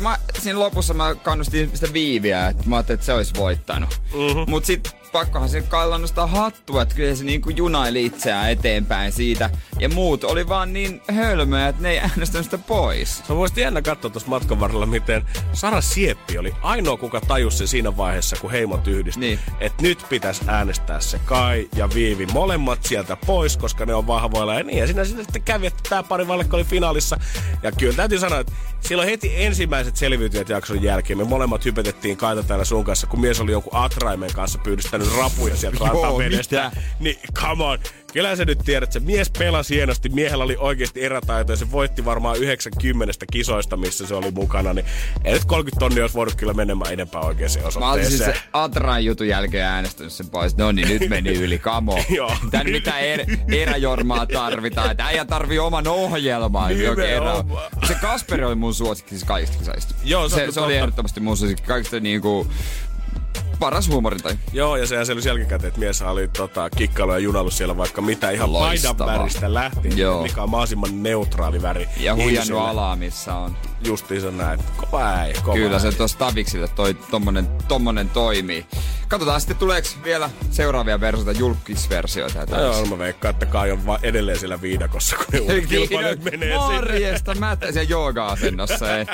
mä, siinä lopussa mä kannustin sitä viiviä, että mä ajattelin, että se olisi voittanut. Mm-hmm. Mut sit pakkohan se Kailla nostaa hattua, että kyllä se niinku junaili itseään eteenpäin siitä. Ja muut oli vaan niin hölmöjä, että ne ei äänestänyt sitä pois.
Se voisi jännä katsoa tuossa matkan varrella, miten Sara Sieppi oli ainoa, kuka tajusi sen siinä vaiheessa, kun heimot yhdistyi.
Niin.
Että nyt pitäisi äänestää se Kai ja Viivi molemmat sieltä pois, koska ne on vahvoilla. Ja niin, ja siinä sitten kävi, että tämä pari valkko oli finaalissa. Ja kyllä täytyy sanoa, että silloin heti ensimmäiset selviytyjät jakson jälkeen me molemmat hypetettiin Kaita täällä sun kanssa, kun mies oli joku atraimen kanssa pyydystänyt rapuja sieltä
Joo,
rantavedestä. Niin, come on. Kyllä sä nyt tiedät, että se mies pelasi hienosti, miehellä oli oikeasti erätaito ja se voitti varmaan 90 kisoista, missä se oli mukana, niin ei nyt 30 tonnia olisi voinut kyllä menemään enempää oikeaan
Mä olisin
osoitteeseen.
se Atran jutun jälkeen äänestänyt sen pois. No niin, nyt meni yli, kamo. <laughs>
Joo.
Tän mitä er, eräjormaa tarvitaan. Että äijä tarvii oman ohjelman. joka erä. Se Kasperi oli mun suosikki siis kaikista kisaista.
Joo, se
se,
on
se oli ehdottomasti mun suosikki. Kaikista niinku paras huumorintai.
Joo, ja sehän selvisi jälkikäteen, että mies oli tota, kikkailu ja junailu siellä vaikka mitä ihan paidan
Loistavaa.
väristä lähtien,
Joo.
mikä on mahdollisimman neutraali väri.
Ja huijannut alaa, missä on.
Justiinsa näin. Kova äijä, kova
Kyllä se tuossa Taviksille toi, tommonen, tommonen toimii. Katsotaan sitten tuleeko vielä seuraavia versioita, julkisversioita. ja
No. Joo, mä veikkaan, että Kai on va- edelleen siellä viidakossa, kun ne uudet kilpailijat menee sinne.
Morjesta, mä teen siellä jooga-asennossa ei,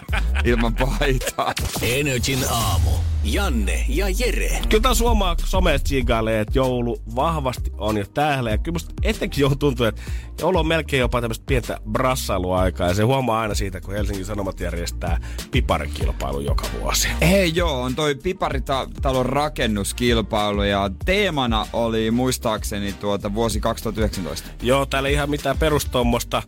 ilman paitaa.
Energin aamu. Janne ja Jere.
Kyllä tää suomaa somessa tsiigailee, että joulu vahvasti on jo täällä. Ja kyllä musta etenkin joulu tuntuu, että joulu on melkein jopa tämmöistä pientä brassailuaikaa. Ja se huomaa aina siitä, kun Helsingin Sanomat järjestää piparikilpailu joka vuosi.
Hei joo, on toi Piparitalon rakennuskilpailu ja teemana oli muistaakseni tuota vuosi 2019.
Joo, täällä ei ihan mitään perustommosta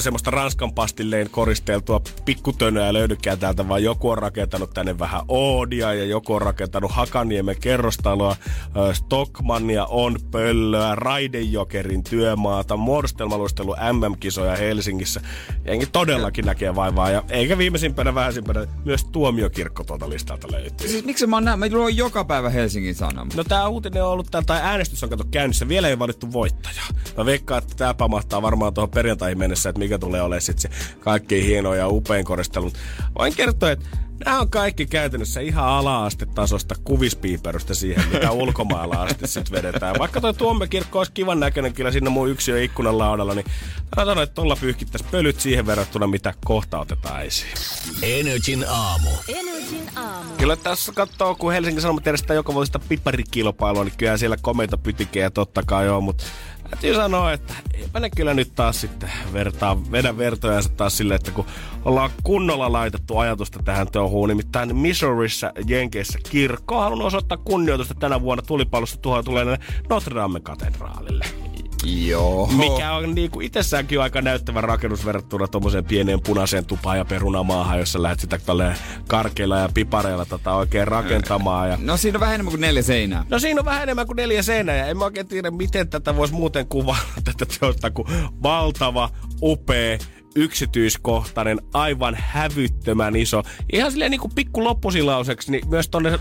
semmoista Ranskan pastilleen koristeltua pikkutönöä löydykään täältä, vaan joku on rakentanut tänne vähän Oodia ja joku on rakentanut Hakaniemen kerrostaloa, Stockmannia on pöllöä, Raidejokerin työmaata, muodostelmaluistelu MM-kisoja Helsingissä. Jengi todellakin näkee vaivaa ja eikä viimeisimpänä vähäisimpänä myös tuomiokirkko tuolta listalta löytyy.
Siis miksi mä näen, mä luen joka päivä Helsingin Sanomat.
No tää uutinen on ollut täällä, tai äänestys on kato käynnissä. Vielä ei valittu voittajaa. Mä veikkaan, että tää pamahtaa varmaan tuohon perjantaihin mennessä, että mikä tulee olemaan sit se kaikkein hieno ja upein koristelu. Voin kertoa, että nämä on kaikki käytännössä ihan ala-astetasosta kuvispiiperystä siihen, mitä <laughs> ulkomailla asti sit vedetään. Vaikka tuo tuommekirkko olisi kivan näköinen kyllä siinä mun yksi ikkunan laudalla, niin mä sanon, että tuolla pyyhkittäisi pölyt siihen verrattuna, mitä kohta otetaan esiin.
Energin aamu.
Energin aamu.
Kyllä tässä katsoo, kun Helsingin Sanomat järjestää joka vuodesta piparikilpailua, niin kyllä siellä komeita pytikejä totta kai on, mutta täytyy sanoa, että eipä ne kyllä nyt taas sitten vertaa, vedä vertojansa taas silleen, että kun ollaan kunnolla laitettu ajatusta tähän touhuun, nimittäin Missourissa Jenkeissä kirkko on osoittaa kunnioitusta tänä vuonna tulipalosta tuohon tulee Notre Dame katedraalille.
Joo.
Mikä on niinku itsessäänkin aika näyttävä rakennus verrattuna tuommoiseen pieneen punaiseen tupaan ja perunamaahan, jossa lähdet sitä karkeilla ja pipareilla tota oikein rakentamaan. Ja...
No siinä on vähän enemmän kuin neljä seinää.
No siinä on vähän enemmän kuin neljä seinää ja en mä oikein tiedä, miten tätä voisi muuten kuvailla <laughs> tätä teosta kuin valtava, upea, yksityiskohtainen, aivan hävyttömän iso. Ihan silleen niin kuin pikku loppusilauseksi, niin myös tonne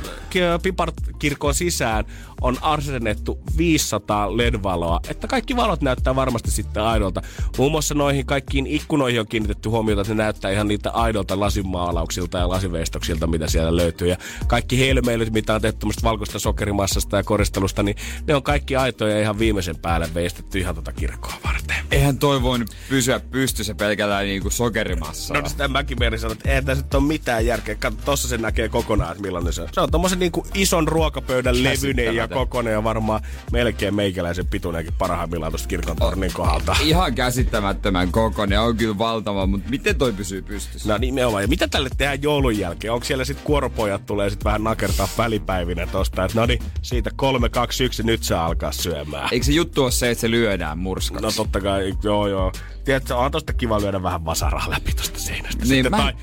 Piparkirkon sisään on arsennettu 500 LED-valoa, että kaikki valot näyttää varmasti sitten aidolta. Muun muassa noihin kaikkiin ikkunoihin on kiinnitetty huomiota, että ne näyttää ihan niitä aidolta lasimaalauksilta ja lasiveistoksilta, mitä siellä löytyy. Ja kaikki helmeilyt, mitä on tehty valkoista sokerimassasta ja koristelusta, niin ne on kaikki aitoja ihan viimeisen päälle veistetty ihan tota kirkkoa varten.
Eihän toi voinut pysyä pystyssä pelkällä niinku sokerimassa.
No sitä mäkin mietin sanoa, että eihän tässä ole mitään järkeä. Katso, tossa se näkee kokonaan, että millainen se on. Se on tommosen niinku ison ruokapöydän levyinen ja kokonen ja varmaan melkein meikäläisen pituinenkin parhaimmillaan tuosta kirkon tornin kohdalta.
Ihan käsittämättömän kokonen, on kyllä valtava, mutta miten toi pysyy pystyssä?
No nimenomaan. Ja mitä tälle tehdään joulun jälkeen? Onko siellä sitten kuoropojat tulee sitten vähän nakertaa välipäivinä tosta, että no niin, siitä 3, 2, 1, nyt se alkaa syömään.
Eikö se juttu ole se, että se lyödään murskaksi?
No totta kai, joo joo. Tiedätkö, on tosta kiva lyödä vähän vasaraa läpi tosta seinästä.
Niin,
Sitten,
mä-
tai,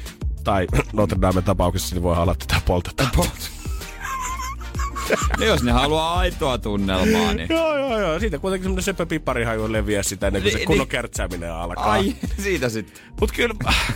tai <coughs> Notre Damen tapauksessa niin voi olla tätä poltetaan.
No jos ne haluaa aitoa tunnelmaa, niin...
Joo, joo, joo. Siitä kuitenkin semmonen söpö piparihaju leviää sitä ennen kuin
Ni-
se kunnon
ni-
kärtsääminen alkaa.
Ai, siitä sitten.
Mutta kyllä,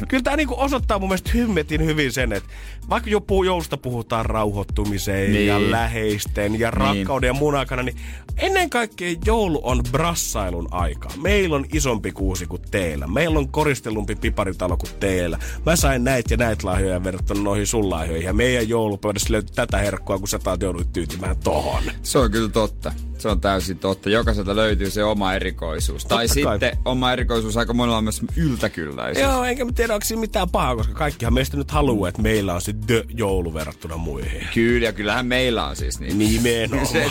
kyllä tämä niinku osoittaa mun mielestä hymmetin hyvin sen, että vaikka jo puu, joulusta puhutaan rauhoittumiseen
Niin.
ja läheisten ja rakkauden ja muun aikana, niin ennen kaikkea joulu on brassailun aika. Meillä on isompi kuusi kuin teillä. Meillä on koristellumpi piparitalo kuin teillä. Mä sain näitä ja näitä lahjoja verrattuna noihin sun lahjoihin. Ja meidän joulupöydässä löytyy tätä herkkua, kun sä taat joudut tyytymään tohon.
Se on kyllä totta. Se on täysin totta. Jokaiselta löytyy se oma erikoisuus. tai
Totta kai.
sitten oma erikoisuus aika monella on myös yltäkylläisyys.
Joo, enkä mä tiedä, onko siinä mitään pahaa, koska kaikkihan meistä nyt haluaa, että meillä on se the joulu verrattuna muihin.
Kyllä, ja kyllähän meillä on siis niin.
Nimenomaan, <laughs>
Se-.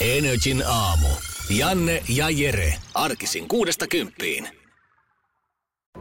Energin aamu. Janne ja Jere. Arkisin kuudesta kymppiin.